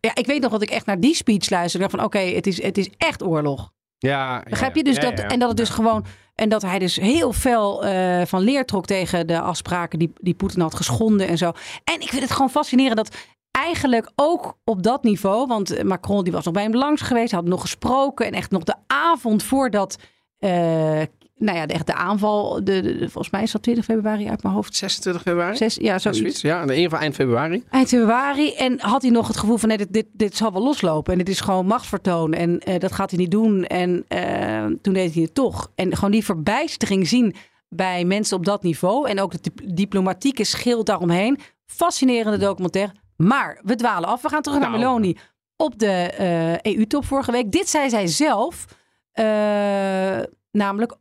ja, ik weet nog dat ik echt naar die speech luisterde. Van oké, het, is, het is echt oorlog. Ja, Begrijp je? Dus dat. En dat het dus gewoon. En dat hij dus heel fel eh, van leer trok tegen de afspraken die, die Poetin had geschonden en zo. En ik vind het gewoon fascinerend dat eigenlijk ook op dat niveau. Want Macron die was nog bij hem langs geweest, had nog gesproken. En echt nog de avond voordat. eh, nou ja, de, echt de aanval. De, de- de- volgens mij is dat 20 februari uit mijn hoofd. 26 februari? Zes, ja, zoiets. Zoiets. Ja, in ieder geval eind februari. Eind februari. En had hij nog het gevoel van nee, dit, dit, dit zal wel loslopen. En dit is gewoon machtsvertoon. En eh, dat gaat hij niet doen. En eh, toen deed hij het toch. En gewoon die verbijstering zien bij mensen op dat niveau. En ook het dip- diplomatieke schild daaromheen. Fascinerende documentaire. Maar we dwalen af. We gaan terug naar Nou. Meloni op de eh, EU-top vorige week. Dit zei zij zelf. namelijk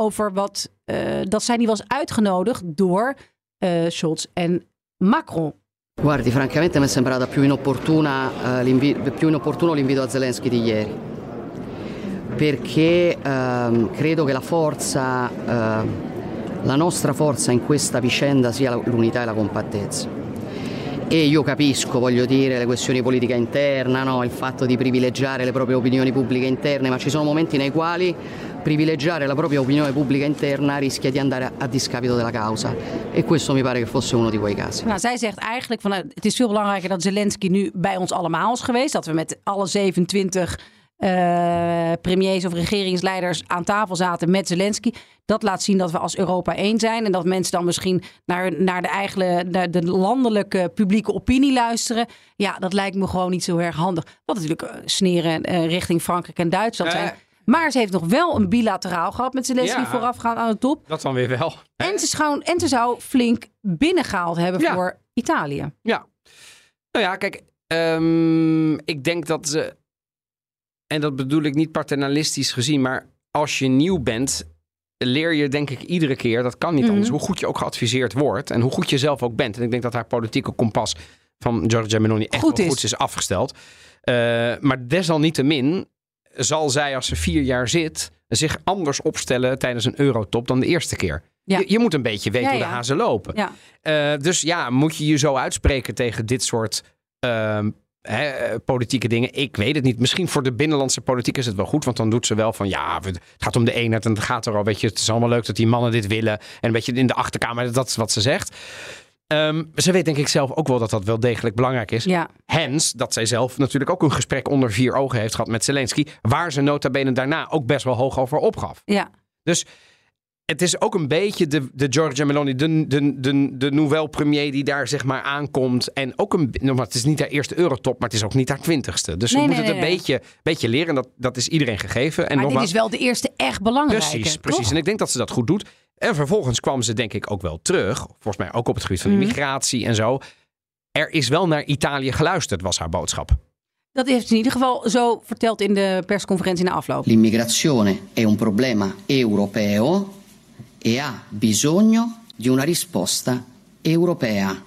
over wat, eh, dat zij niet was uitgenodigd door eh, Scholz en Macron. Guardi, francamente mi è sembrata più, inopportuna, l'invi- più inopportuno l'invito a Zelensky di ieri, perché ehm, credo che la forza, eh, la nostra forza in questa vicenda sia l'unità e la compattezza. E io capisco, voglio dire, le questioni politica interna, no? il fatto di privilegiare le proprie opinioni pubbliche interne, ma ci sono momenti nei quali privilegiare la propria opinione pubblica interna rischia di andare a, discapito della causa e questo mi pare che fosse uno di quei casi. Nou, zij zegt eigenlijk van nou, het is veel belangrijker dat Zelensky nu bij ons allemaal is geweest. Dat we met alle 27 eh, premiers of regeringsleiders aan tafel zaten met Zelensky. Dat laat zien dat we als Europa één zijn. En dat mensen dan misschien naar, naar, de, eigen, naar de landelijke publieke opinie luisteren. Ja, dat lijkt me gewoon niet zo erg handig. Wat natuurlijk eh, sneren eh, richting Frankrijk en Duitsland zijn. Maar ze heeft nog wel een bilateraal gehad met Zelensky Ja. voorafgaand aan de top. Dat dan weer wel. En ze, zou, en ze zou flink binnengehaald hebben Ja. voor Italië. Ja. Nou ja, kijk. ehm, ik denk dat ze... En dat bedoel ik niet paternalistisch gezien, maar als je nieuw bent, leer je denk ik iedere keer, dat kan niet Mhm. anders, hoe goed je ook geadviseerd wordt en hoe goed je zelf ook bent. En ik denk dat haar politieke kompas van Giorgia Meloni echt Goed wel is. goed is afgesteld. Eh, maar desalniettemin zal zij, als ze vier jaar zit, zich anders opstellen tijdens een eurotop dan de eerste keer. Ja. Je, je moet een beetje weten Ja, hoe de hazen lopen. Ja. Eh, dus ja, moet je je zo uitspreken tegen dit soort ehm, hè, eh, politieke dingen? Ik weet het niet. Misschien voor de binnenlandse politiek is het wel goed, want dan doet ze wel van ja, het gaat om de eenheid en het gaat er al. Weet je, het is allemaal leuk dat die mannen dit willen. En een beetje in de achterkamer, dat is wat ze zegt. Ehm, ze weet denk ik zelf ook wel dat dat wel degelijk belangrijk is. Ja, Hens, dat zij zelf natuurlijk ook een gesprek onder vier ogen heeft gehad met Zelensky. Waar ze nota bene daarna ook best wel hoog over opgaf. ja. Dus het is ook een beetje de, de Giorgia Meloni, de, de, de, de nouvelle premier die daar zeg maar aankomt. En ook een, nou, maar het is niet haar eerste eurotop, maar het is ook niet haar twintigste. Dus Nee, ze moet nee, het nee, een beetje, beetje leren. En dat, dat is iedereen gegeven. En maar dit is wel de eerste echt belangrijke. precies, precies. toch? En ik denk dat ze dat goed doet. En vervolgens kwam ze denk ik ook wel terug. Volgens mij ook op het gebied van Mhm. immigratie en zo. Er is wel naar Italië geluisterd, was haar boodschap. Dat heeft ze in ieder geval zo verteld in de persconferentie na afloop. L'immigrazione è un problema europeo e ha bisogno di una risposta europea.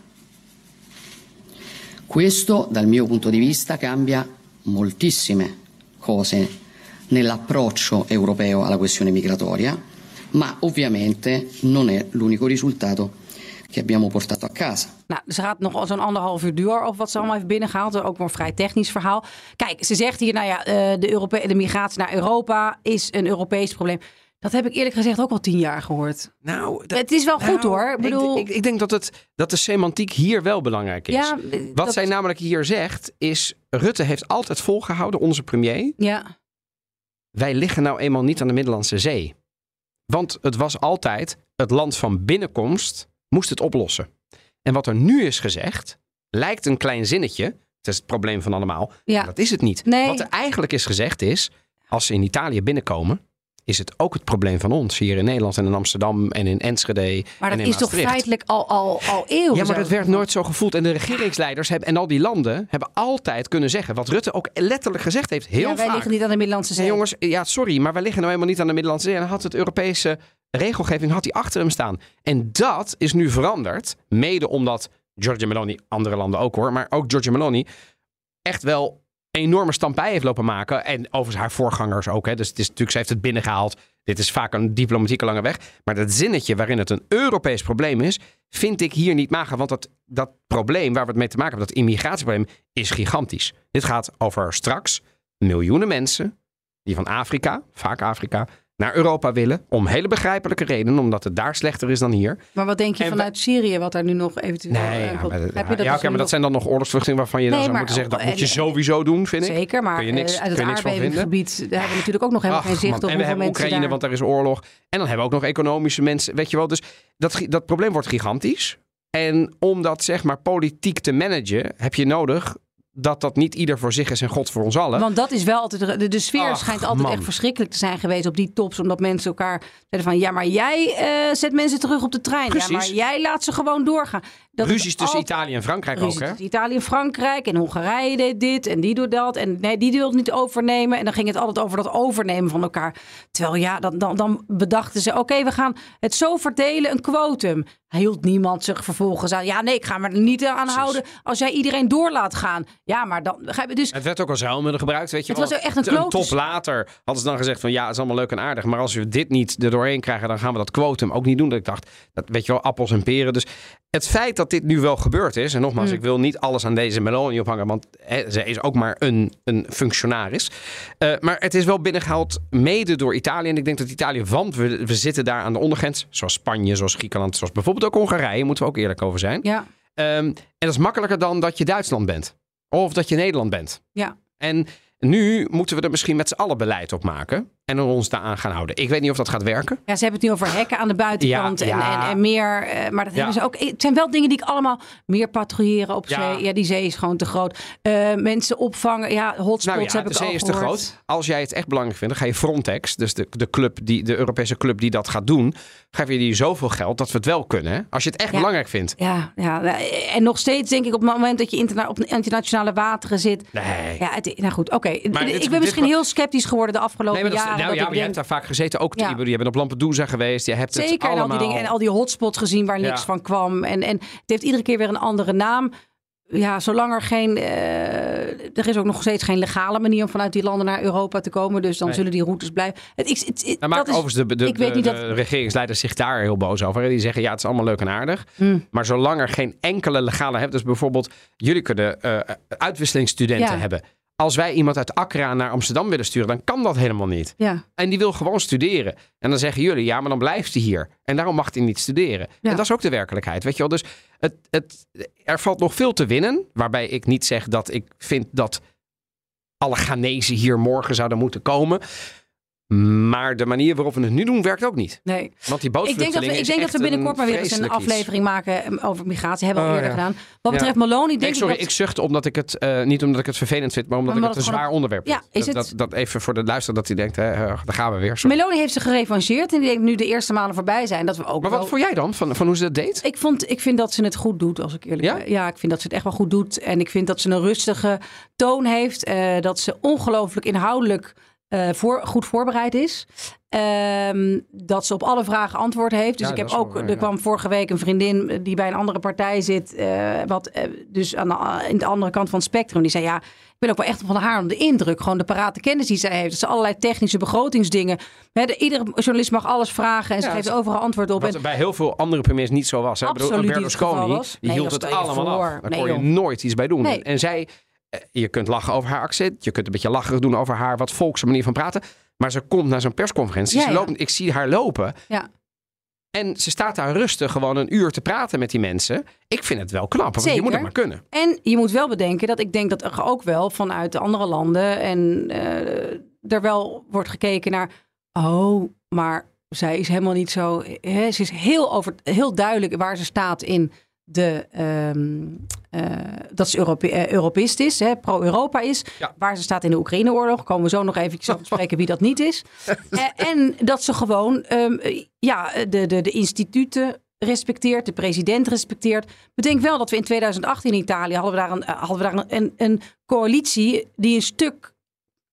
Questo, dal mio punto di vista, cambia moltissime cose nell'approccio europeo alla questione migratoria, ma ovviamente non è l'unico risultato che abbiamo portato a casa. Nou, ze gaat nog zo'n anderhalf uur door over wat ze allemaal heeft binnengehaald. Ook wel een vrij technisch verhaal. Kijk, ze zegt hier, nou ja, eh, de, Europe de migratie naar Europa is een Europees probleem. Dat heb ik eerlijk gezegd ook al tien jaar gehoord. Nou, dat- Het is wel goed nou, hoor. Ik bedoel, ik, ik denk dat, het, dat de semantiek hier wel belangrijk is. ja, Wat dat- zij namelijk hier zegt is... Rutte heeft altijd volgehouden, onze premier... Ja, wij liggen nou eenmaal niet aan de Middellandse Zee. Want het was altijd het land van binnenkomst moest het oplossen. En wat er nu is gezegd, lijkt een klein zinnetje. Het is het probleem van allemaal. ja. Dat is het niet. Nee. Wat er eigenlijk is gezegd is, als ze in Italië binnenkomen, is het ook het probleem van ons. Hier in Nederland en in Amsterdam en in Enschede maar en dat in is toch feitelijk al, al, al eeuwen Ja, maar dat werd nooit zo gevoeld. En de regeringsleiders hebben, en al die landen hebben altijd kunnen zeggen... wat Rutte ook letterlijk gezegd heeft, heel ja, wij vaak. liggen niet aan de Middellandse Zee. Jongens, ja, sorry, maar wij liggen nou helemaal niet aan de Middellandse Zee. En had het Europese regelgeving had hij achter hem staan. En dat is nu veranderd. Mede omdat Giorgia Meloni, andere landen ook hoor, maar ook Giorgia Meloni echt wel enorme stampij heeft lopen maken. En overigens haar voorgangers ook. Hè. Dus het is natuurlijk, ze heeft het binnengehaald. Dit is vaak een diplomatieke lange weg. Maar dat zinnetje waarin het een Europees probleem is, vind ik hier niet mager. Want dat, dat probleem waar we het mee te maken hebben, dat immigratieprobleem, is gigantisch. Dit gaat over straks miljoenen mensen die van Afrika, vaak Afrika, naar Europa willen. Om hele begrijpelijke redenen, omdat het daar slechter is dan hier. Maar wat denk je En we- vanuit Syrië, wat daar nu nog eventueel... Nee, ja, maar, dat- Heb je dat ja, dus maar nog- dat zijn dan nog oorlogsvluchtelingen waarvan je dan zou maar- moeten zeggen, dat en- moet je sowieso doen, vind ik. Zeker, maar Kun je niks- eh, uit het niks van vinden. aardbevingsgebied daar hebben we natuurlijk ook nog helemaal Ach, geen zicht man. op En we hoeveel hebben mensen Oekraïne, daar... want daar is oorlog. En dan hebben we ook nog economische mensen. Weet je wel, dus dat, dat probleem wordt gigantisch. En om dat zeg maar politiek te managen, heb je nodig dat dat niet ieder voor zich is en God voor ons allen. Want dat is wel altijd. De, de sfeer Ach, schijnt altijd man. echt verschrikkelijk te zijn geweest op die tops. Omdat mensen elkaar zeiden van. Ja, maar jij eh, zet mensen terug op de trein. Precies. Ja, maar jij laat ze gewoon doorgaan. Dat Ruzies tussen Italië en Frankrijk ook, hè? Italië en Frankrijk en Hongarije deed dit en die doet dat. En nee, die wil het niet overnemen. En dan ging het altijd over dat overnemen van elkaar. Terwijl ja, dan, dan, dan bedachten ze: oké, we gaan het zo verdelen, een quotum. Hield niemand zich vervolgens aan. Ja, nee, ik ga me er niet aan houden als jij iedereen door laat gaan. Ja, maar dan. Dus Het werd ook als ruilmiddel gebruikt, weet je Het was echt een Een klote- top later hadden ze dan gezegd van ja, het is allemaal leuk en aardig. Maar als we dit niet er doorheen krijgen, dan gaan we dat quotum ook niet doen. Dat ik dacht, dat weet je wel, appels en peren. Dus het feit dat dit nu wel gebeurd is. En nogmaals, Mm. ik wil niet alles aan deze Meloni ophangen. Want zij is ook maar een, een functionaris. Eh, maar het is wel binnengehaald mede door Italië. En ik denk dat Italië, want we, we zitten daar aan de ondergrens. Zoals Spanje, zoals Griekenland, zoals bijvoorbeeld ook Hongarije. Moeten we ook eerlijk over zijn. ja, Ehm, en dat is makkelijker dan dat je Duitsland bent. Of dat je Nederland bent. ja. En nu moeten we er misschien met z'n allen beleid op maken. En ons daaraan gaan houden. Ik weet niet of dat gaat werken. Ja, ze hebben het nu over hekken aan de buitenkant Ja, en, ja. En, en meer. eh, maar dat Ja. hebben ze ook. Het zijn wel dingen die ik allemaal meer patrouilleren op zee. Ja, die zee is gewoon te groot. Eh, mensen opvangen. Ja, hotspots Nou ja, heb de ik zee al is te groot. Als jij het echt belangrijk vindt, dan ga je Frontex, dus de, de, club die, de Europese club die dat gaat doen, geef je die zoveel geld dat we het wel kunnen. Hè? Als je het echt belangrijk vindt. Ja, ja, en nog steeds denk ik op het moment dat je interna op internationale wateren zit. Nee. Ja, het, nou goed, oké. Ik dit- ben misschien heel sceptisch geworden de afgelopen Nee, is- jaren. nou ja, maar denk- hebt daar vaak gezeten. Ook, Ja. je, je bent op Lampedusa geweest. Je hebt het Zeker, en al allemaal... die dingen en al die hotspots gezien waar niks Ja. van kwam. En, en het heeft iedere keer weer een andere naam. Ja, zolang er geen. eh, er is ook nog steeds geen legale manier om vanuit die landen naar Europa te komen. Dus dan Nee. zullen die routes blijven. Het, ik, het, het- Dan dat is, overigens de, de, ik weet de- niet de dat- regeringsleiders zich daar heel boos over. hè. Die zeggen, ja, het is allemaal leuk en aardig. Hmm. Maar zolang er geen enkele legale hebt... Dus bijvoorbeeld, jullie kunnen eh, uitwisselingsstudenten Ja. hebben. Als wij iemand uit Accra naar Amsterdam willen sturen... dan kan dat helemaal niet. ja, En die wil gewoon studeren. En dan zeggen jullie, ja, maar dan blijft hij hier. En daarom mag hij niet studeren. Ja. En dat is ook de werkelijkheid, weet je wel. Dus het, het, er valt nog veel te winnen. Waarbij ik niet zeg dat ik vind dat alle Ghanese hier morgen zouden moeten komen. Maar de manier waarop we het nu doen, werkt ook niet. nee. Want die Ik denk dat bootvluchteling we, ik denk dat we binnenkort maar weer eens een aflevering maken eh, over migratie. Hebben we al Oh, eerder gedaan. Wat betreft Maloney, denk Nee, ik sorry, ik zucht omdat ik het eh, niet omdat ik het vervelend vind, maar omdat ik het een zwaar onderwerp Ja, vind. is dat, het- dat, even voor de luisteraar dat hij denkt, hè, eh, daar gaan we weer. Meloni heeft zich gerevancheerd. En die denkt nu de eerste maanden voorbij zijn. Dat we ook Maar wat vond jij dan van, van hoe ze dat deed? Ik, vond, ik vind dat ze het goed doet, als ik eerlijk ben. Ja, ik vind dat ze het echt wel goed doet. En ik vind dat ze een rustige toon heeft. eh, dat ze ongelooflijk inhoudelijk eh, voor, goed voorbereid is. Ehm, dat ze op alle vragen antwoord heeft. Dus Ja, ik heb ook, wel er ja. kwam vorige week een vriendin die bij een andere partij zit. eh, wat, eh, dus aan de, in de andere kant van het spectrum. Die zei ja, ik ben ook wel echt van haar om de indruk. Gewoon de parate kennis die zij heeft. Dat ze allerlei technische begrotingsdingen. De, iedere journalist mag alles vragen en ze Ja, geeft overal antwoord op. Wat En, bij heel veel andere premiers niet zo was. Hè? Ik bedoel, Absoluut niet het geval Berlusconi was. die Nee, hield het allemaal voor. af. Daar Nee, kon je joh. nooit iets bij doen. Nee. En zij, je kunt lachen over haar accent. Je kunt een beetje lacherig doen over haar wat volkse manier van praten. Maar ze komt naar zo'n persconferentie. Ja, ze ja. loopt, ik zie haar lopen. ja. En ze staat daar rustig gewoon een uur te praten met die mensen. Ik vind het wel knap. Want je moet het maar kunnen. En je moet wel bedenken dat ik denk dat er ook wel vanuit de andere landen en eh, er wel wordt gekeken naar, oh, maar zij is helemaal niet zo. Hè, ze is heel, over, heel duidelijk waar ze staat in de. ehm, eh, dat ze Europe, eh, Europist is, pro-Europa is. Ja. Waar ze staat in de Oekraïne-oorlog. Komen we zo nog even op spreken wie dat niet is. Eh, en dat ze gewoon ehm, ja, de, de, de instituten respecteert, de president respecteert. Bedenk wel dat we in 2018 in Italië hadden we daar een, hadden we daar een, een coalitie die een stuk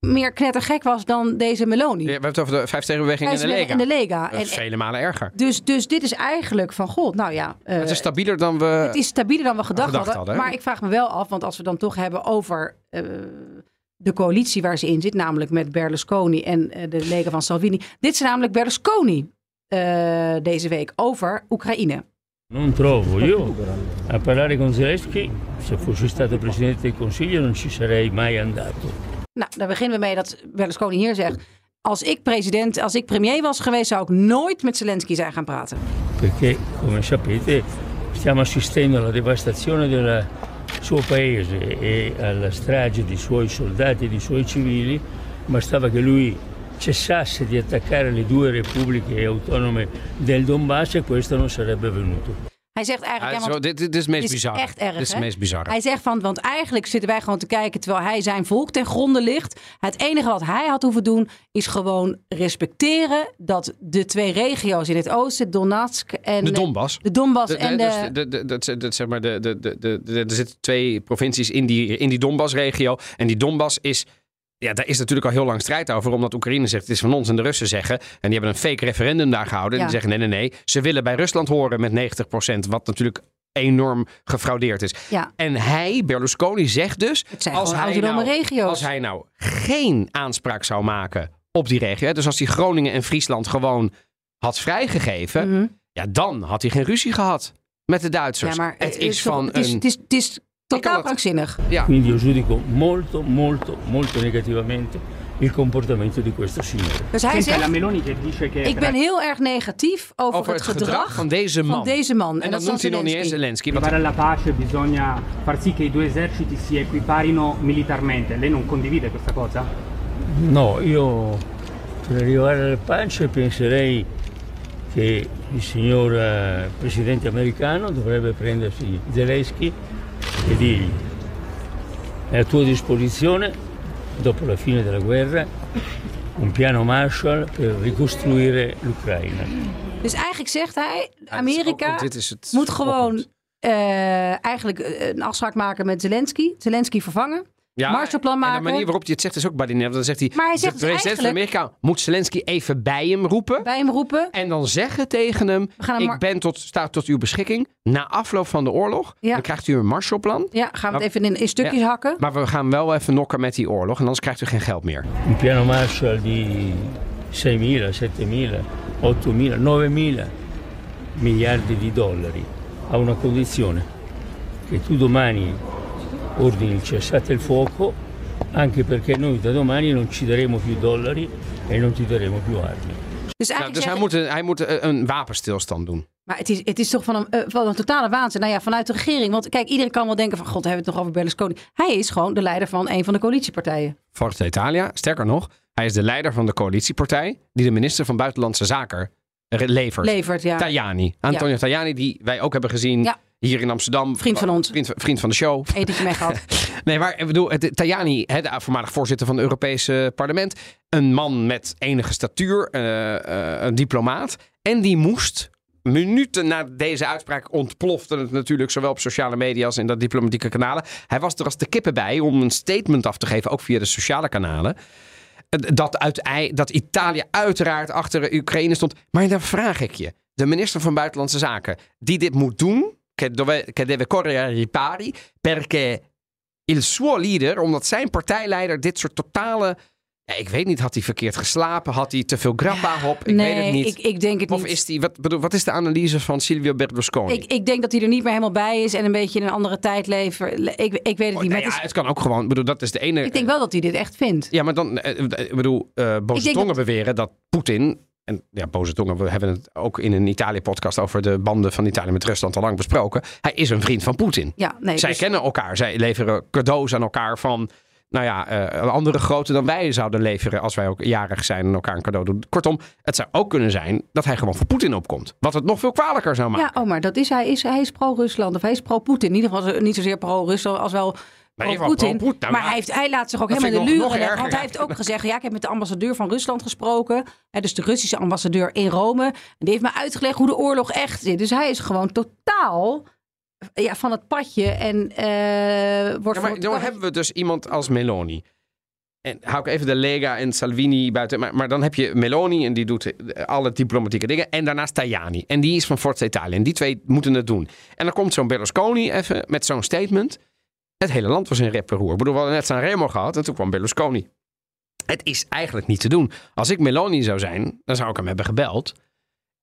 meer knettergek was dan deze Meloni. Ja, we hebben het over de vijf tegenbeweging in de Lega. in de Lega. En, vele malen erger. dus, dus dit is eigenlijk van, god, nou ja... eh, het is stabieler dan we... het is stabieler dan we gedacht, gedacht hadden. Maar ik vraag me wel af, want als we dan toch hebben over eh, de coalitie waar ze in zit, namelijk met Berlusconi en eh, de Lega van Salvini. Dit is namelijk Berlusconi eh, deze week over Oekraïne. Non trovo, io a parlare con Zelensky, se fossi stato presidente del Consiglio non ci sarei mai andato. Nou, daar beginnen we mee dat Berlusconi hier zegt. Als ik president, als ik premier was geweest, zou ik nooit met Zelensky zijn gaan praten. perché come sapete stiamo assistendo alla devastazione del suo paese e alla strage di suoi soldati e di suoi civili, bastava che lui cessasse di attaccare le due repubbliche autonome del Donbass e questo non sarebbe avvenuto. Hij zegt eigenlijk, ja, zo, want dit, dit is het meest bizarre. echt erg, Dit is het meest bizarre. Hij zegt van, want eigenlijk zitten wij gewoon te kijken terwijl hij zijn volk ten gronde ligt. Het enige wat hij had hoeven doen is gewoon respecteren dat de twee regio's in het oosten, Donetsk en De Donbass. de Donbass De- de- en dus de, de- de- zeg maar de, de, de, de, de- er zitten twee provincies in die, in die Donbass-regio. En die Donbass is. Ja, daar is natuurlijk al heel lang strijd over. Omdat Oekraïne zegt het is van ons en de Russen zeggen. En die hebben een fake referendum daar gehouden. En die zeggen nee, nee, nee. Ze willen bij Rusland horen met 90%. Wat natuurlijk enorm gefraudeerd is. ja, En hij, Berlusconi, zegt dus. het zijn als hij, nou, regio's. als hij nou geen aanspraak zou maken op die regio. hè, Dus als hij Groningen en Friesland gewoon had vrijgegeven. Mhm. Ja, dan had hij geen ruzie gehad met de Duitsers. Ja, maar het eh, is van het is, een... het is, het is totaal het- krankzinnig. ja, Quindi io giudico molto, molto, molto negativamente il comportamento di questo signore. Dus hij Senta, la zegt, Meloni che dice che ik ben heel erg negatief over, over het gedrag, van deze man. van deze man. en, En, dat noemt hij nog niet eens Zelensky. Zelensky. per alla pace bisogna far sì che i due eserciti si equiparino militarmente. Lei non condivide questa cosa? No, io per arrivare alla pace penserei che il signor eh, presidente americano dovrebbe prendersi Zelensky e dirgli è a tua disposizione, dopo la fine della guerra, un piano Marshall per ricostruire l'Ucraina. Dus eigenlijk zegt hij, Ja, Amerika ook- is moet gewoon eh, eigenlijk eh, een afspraak maken met Zelensky. Zelensky vervangen. Ja, Marshallplan En de maken. manier waarop hij het zegt is ook badinel. Dan zegt hij, Maar hij zegt de dus president van Amerika moet Zelensky even bij hem roepen. Bij hem roepen. En dan zeggen tegen hem, ik ben tot, sta tot uw beschikking. Na afloop van de oorlog, Ja. dan krijgt u een Marshallplan. Ja, gaan we het even in, in stukjes ja. hakken. Maar we gaan wel even nokken met die oorlog. En anders krijgt u geen geld meer. Un piano Marshall di 6.000, 7.000, 8.000, 9.000 miliardi di dollari a una condizione che tu domani ordini il cessate il fuoco anche perché noi da domani non ci daremo più dollari e non ti daremo più armi. Dus Nou, eigenlijk dus hij moet, een, hij moet een, een wapenstilstand doen. Maar het is, het is toch van een, eh, van een totale waanzin. Nou ja, vanuit de regering. Want kijk, iedereen kan wel denken van... God, hebben we het nog over Berlusconi. Hij is gewoon de leider van een van de coalitiepartijen. Forza Italia, sterker nog, hij is de leider van de coalitiepartij die de minister van Buitenlandse Zaken levert. Levert, ja. Tajani. Antonio Tajani, die wij ook hebben gezien Ja. Hier in Amsterdam. Vriend van ons. Vriend, vriend van de show. Etentje mee gehad. Nee, maar ik bedoel, het- Tajani, hè, de voormalig voorzitter van het Europese parlement. Een man met enige statuur, eh, eh, een diplomaat. En die moest, minuten na deze uitspraak ontplofte het natuurlijk, zowel op sociale media als in de diplomatieke kanalen. Hij was er als de kippen bij om een statement af te geven, ook via de sociale kanalen. dat, uit, dat Italië uiteraard achter Oekraïne stond. Maar dan vraag ik je, de minister van Buitenlandse Zaken, die dit moet doen, che, dove, che deve correre ai ripari, perché il suo leader, omdat zijn partijleider dit soort totale... Ik weet niet, had hij verkeerd geslapen? Had hij te veel grappa op? Ik nee, weet het niet. Ik, ik denk het of niet. is die, wat, bedoel, wat is de analyse van Silvio Berlusconi? Ik, ik denk dat hij er niet meer helemaal bij is en een beetje in een andere tijd leeft. Ik, ik weet het Oh, niet. nou maar ja, het is- het kan ook gewoon, bedoel, dat is de ene... ik denk wel dat hij dit echt vindt. Ja, maar dan, eh, eh, ik bedoel, eh denk tongen dat- beweren dat Poetin, en ja, boze tongen, we hebben het ook in een Italië-podcast over de banden van Italië met Rusland al lang besproken. Hij is een vriend van Poetin. Ja, nee, Zij dus- kennen elkaar, zij leveren cadeaus aan elkaar van, nou ja, eh, een andere grootte dan wij zouden leveren als wij ook jarig zijn en elkaar een cadeau doen. Kortom, het zou ook kunnen zijn dat hij gewoon voor Poetin opkomt. Wat het nog veel kwalijker zou maken. Ja, oh, maar dat is hij. Is, hij is pro-Rusland of hij is pro-Poetin. In ieder geval niet zozeer pro-Rusland als wel Maar. Nou, maar hij, heeft, hij laat zich ook helemaal in de luren leggen. Want hij heeft ook gezegd, ja, ik heb met de ambassadeur van Rusland gesproken. Hè, dus de Russische ambassadeur in Rome. En die heeft me uitgelegd hoe de oorlog echt zit. Dus hij is gewoon totaal ja, van het padje. En eh wordt Ja, maar dan hebben we dus iemand als Meloni. En hou ik even de Lega en Salvini buiten. Maar, maar dan heb je Meloni en die doet eh, alle diplomatieke dingen. En daarnaast Tajani. En die is van Forza Italia. En die twee moeten het doen. En dan komt zo'n Berlusconi even met zo'n statement. Het hele land was in rep roer. Ik bedoel, we hadden net Sanremo gehad en toen kwam Berlusconi. Het is eigenlijk niet te doen. Als ik Meloni zou zijn, dan zou ik hem hebben gebeld.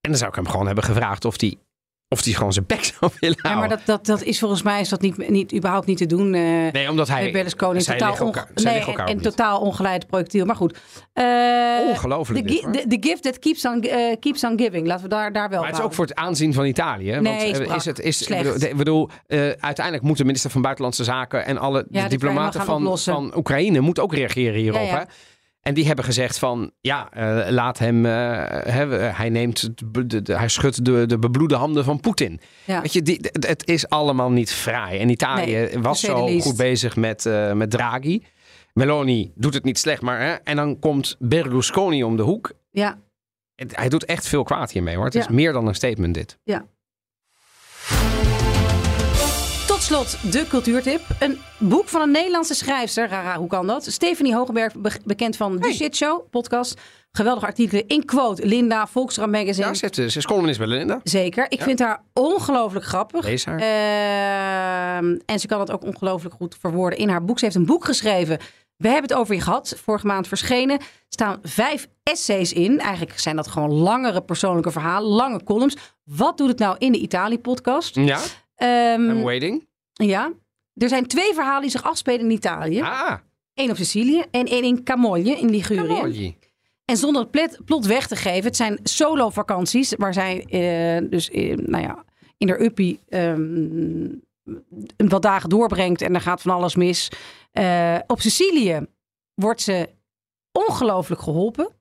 En dan zou ik hem gewoon hebben gevraagd of hij of die gewoon zijn bek zou willen Ja, houden. maar dat, dat, dat is volgens mij is dat niet, niet, überhaupt niet te doen. eh Nee, omdat hij... Berlusconi. zij totaal, elkaar- nee, en, totaal ongeleid projectiel. Maar goed. Eh, Ongelooflijk the gift that keeps on, eh, keeps on giving. Laten we daar, daar wel Maar het is ook voor het aanzien van Italië. Nee, want is het is Slecht. ik bedoel, de- bedoel uiteindelijk moet de minister van Buitenlandse Zaken en alle de diplomaten van, van Oekraïne moeten ook reageren hierop. Ja, ja. Hè? En die hebben gezegd van ja, eh, laat hem. hè, hij neemt de, de- hij schudt de, de bebloede handen van Poetin. Ja. Weet je, die, het- is allemaal niet fraai. En Italië Nee, was zo goed bezig met, eh, met Draghi. Meloni doet het niet slecht, maar hè, en dan komt Berlusconi om de hoek. Ja, Het- hij doet echt veel kwaad hiermee hoor. Het Ja. is meer dan een statement dit. ja. Slot de cultuurtip. Een boek van een Nederlandse schrijfster. Rara, hoe kan dat? Stephanie Hogenberg, be- bekend van The Shit Show podcast. Geweldige artikelen in Quote, Linda, Volkskrant Magazine. Ja, ze, heeft, ze is columnist bij Linda. Zeker. Ik vind haar ongelooflijk grappig. Lees haar. Ehm, en ze kan het ook ongelooflijk goed verwoorden in haar boek. Ze heeft een boek geschreven. We hebben het over je gehad. Vorige maand verschenen. Er staan vijf essays in. Eigenlijk zijn dat gewoon langere persoonlijke verhalen. Lange columns. Wat doet het nou in de Italië-podcast? Ja, I'm waiting. Ja. Er zijn twee verhalen die zich afspelen in Italië. Ah, Eén op Sicilië en één in Camoglie in Ligurië. En zonder het plet- plot weg te geven, het zijn solo-vakanties waar zij eh, dus eh, nou ja, in haar uppie ehm, wat dagen doorbrengt en er gaat van alles mis. Eh, op Sicilië wordt ze ongelooflijk geholpen.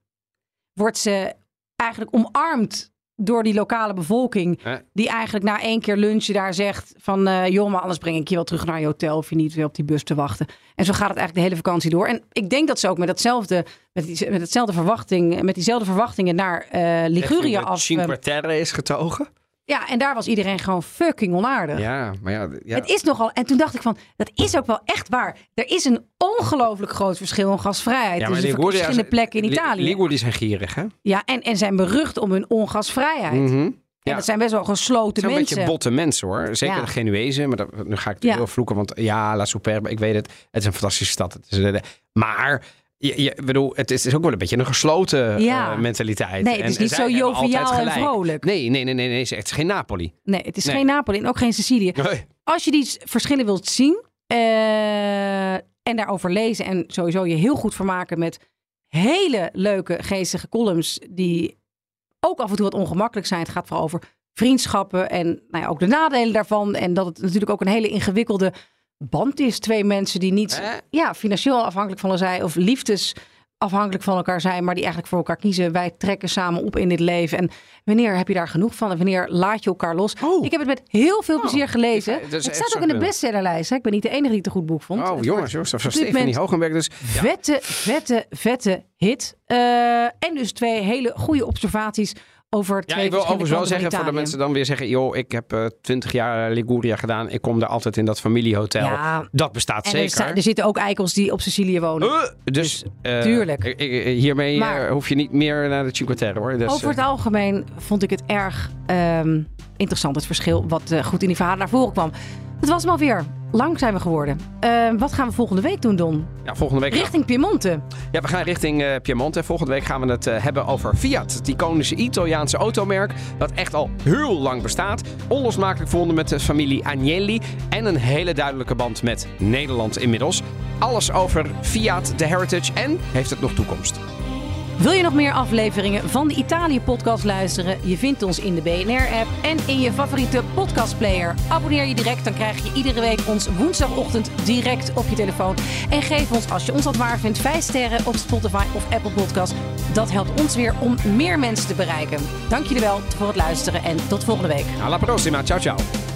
Wordt ze eigenlijk omarmd door die lokale bevolking. Die eigenlijk na één keer lunchen daar zegt van... eh joh, maar anders breng ik je wel terug naar je hotel... of je niet weer op die bus te wachten. En zo gaat het eigenlijk de hele vakantie door. En ik denk dat ze ook met, datzelfde, met, die, met, hetzelfde verwachting, met diezelfde verwachtingen naar eh Ligurië Echt, af... Cinque Terre is getogen. Ja, en daar was iedereen gewoon fucking onaardig. Ja, maar ja. ja. Het is nogal... En toen dacht ik van, dat is ook wel echt waar. Er is een ongelooflijk groot verschil in gasvrijheid... ja, maar verschillende plekken in Li- Italië. Liguri zijn gierig, hè? Ja, en, en zijn berucht om hun ongasvrijheid. Mhm. En Ja. dat zijn best wel gesloten mensen. beetje botte mensen hoor. Zeker Ja. de Genuezen. Maar dat, nu ga ik Ja. heel vloeken. Want ja, La Superbe, ik weet het. Het is een fantastische stad. Het is, eh, maar je, bedoel, het is, ook wel een beetje een gesloten Ja. eh, mentaliteit. Nee, het is En- niet zo joviaal en vrolijk. Nee, nee, nee, nee, nee. Het is geen Napoli. Nee, het is Nee. geen Napoli en ook geen Sicilië. Nee. Als je die verschillen wilt zien eh, en daarover lezen en sowieso je heel goed vermaken met hele leuke geestige columns die ook af en toe wat ongemakkelijk zijn. Het gaat vooral over vriendschappen en nou ja, ook de nadelen daarvan. En dat het natuurlijk ook een hele ingewikkelde band is. Twee mensen die niet ja, financieel afhankelijk van elkaar zijn of liefdes afhankelijk van elkaar zijn, maar die eigenlijk voor elkaar kiezen. Wij trekken samen op in dit leven. En wanneer heb je daar genoeg van? En wanneer laat je elkaar los? Oh. Ik heb het met heel veel plezier gelezen. het staat ook in de bestsellerlijst. hè. Ik ben niet de enige die het een goed boek vond. Oh, jongens, jongens. Dat Stephanie moment Hogenberg. Dus ja. Vette, vette, vette hit. Eh, en dus twee hele goede observaties over Ja, twee ik wil overigens wel zeggen voor de mensen dan weer zeggen... joh, ik heb eh, twintig jaar Liguria gedaan. Ik kom daar altijd in dat familiehotel. Ja. Dat bestaat En er, zeker. sta- er zitten ook eikels die op Sicilië wonen. Eh, dus eh, tuurlijk. ik- hiermee Maar- hoef je niet meer naar de Cinque Terre hoor. Dus, Over het algemeen vond ik het erg ehm, interessant, het verschil wat goed in die verhalen naar voren kwam. Het was hem alweer. Lang zijn we geworden. Ehm, wat gaan we volgende week doen, Don? ja, volgende week Richting Piemonte. Ja, we gaan richting eh, Piemonte. Volgende week gaan we het eh, hebben over Fiat. Het iconische Italiaanse automerk dat echt al heel lang bestaat. Onlosmakelijk verbonden met de familie Agnelli. En een hele duidelijke band met Nederland inmiddels. Alles over Fiat, de Heritage en heeft het nog toekomst. Wil je nog meer afleveringen van de Italië-podcast luisteren? Je vindt ons in de BNR-app en in je favoriete podcastplayer. Abonneer je direct, dan krijg je iedere week ons woensdagochtend direct op je telefoon. En geef ons, als je ons wat waar vindt, 5 sterren op Spotify of Apple Podcast. Dat helpt ons weer om meer mensen te bereiken. Dank jullie wel voor het luisteren en tot volgende week. Alla prossima, ciao ciao.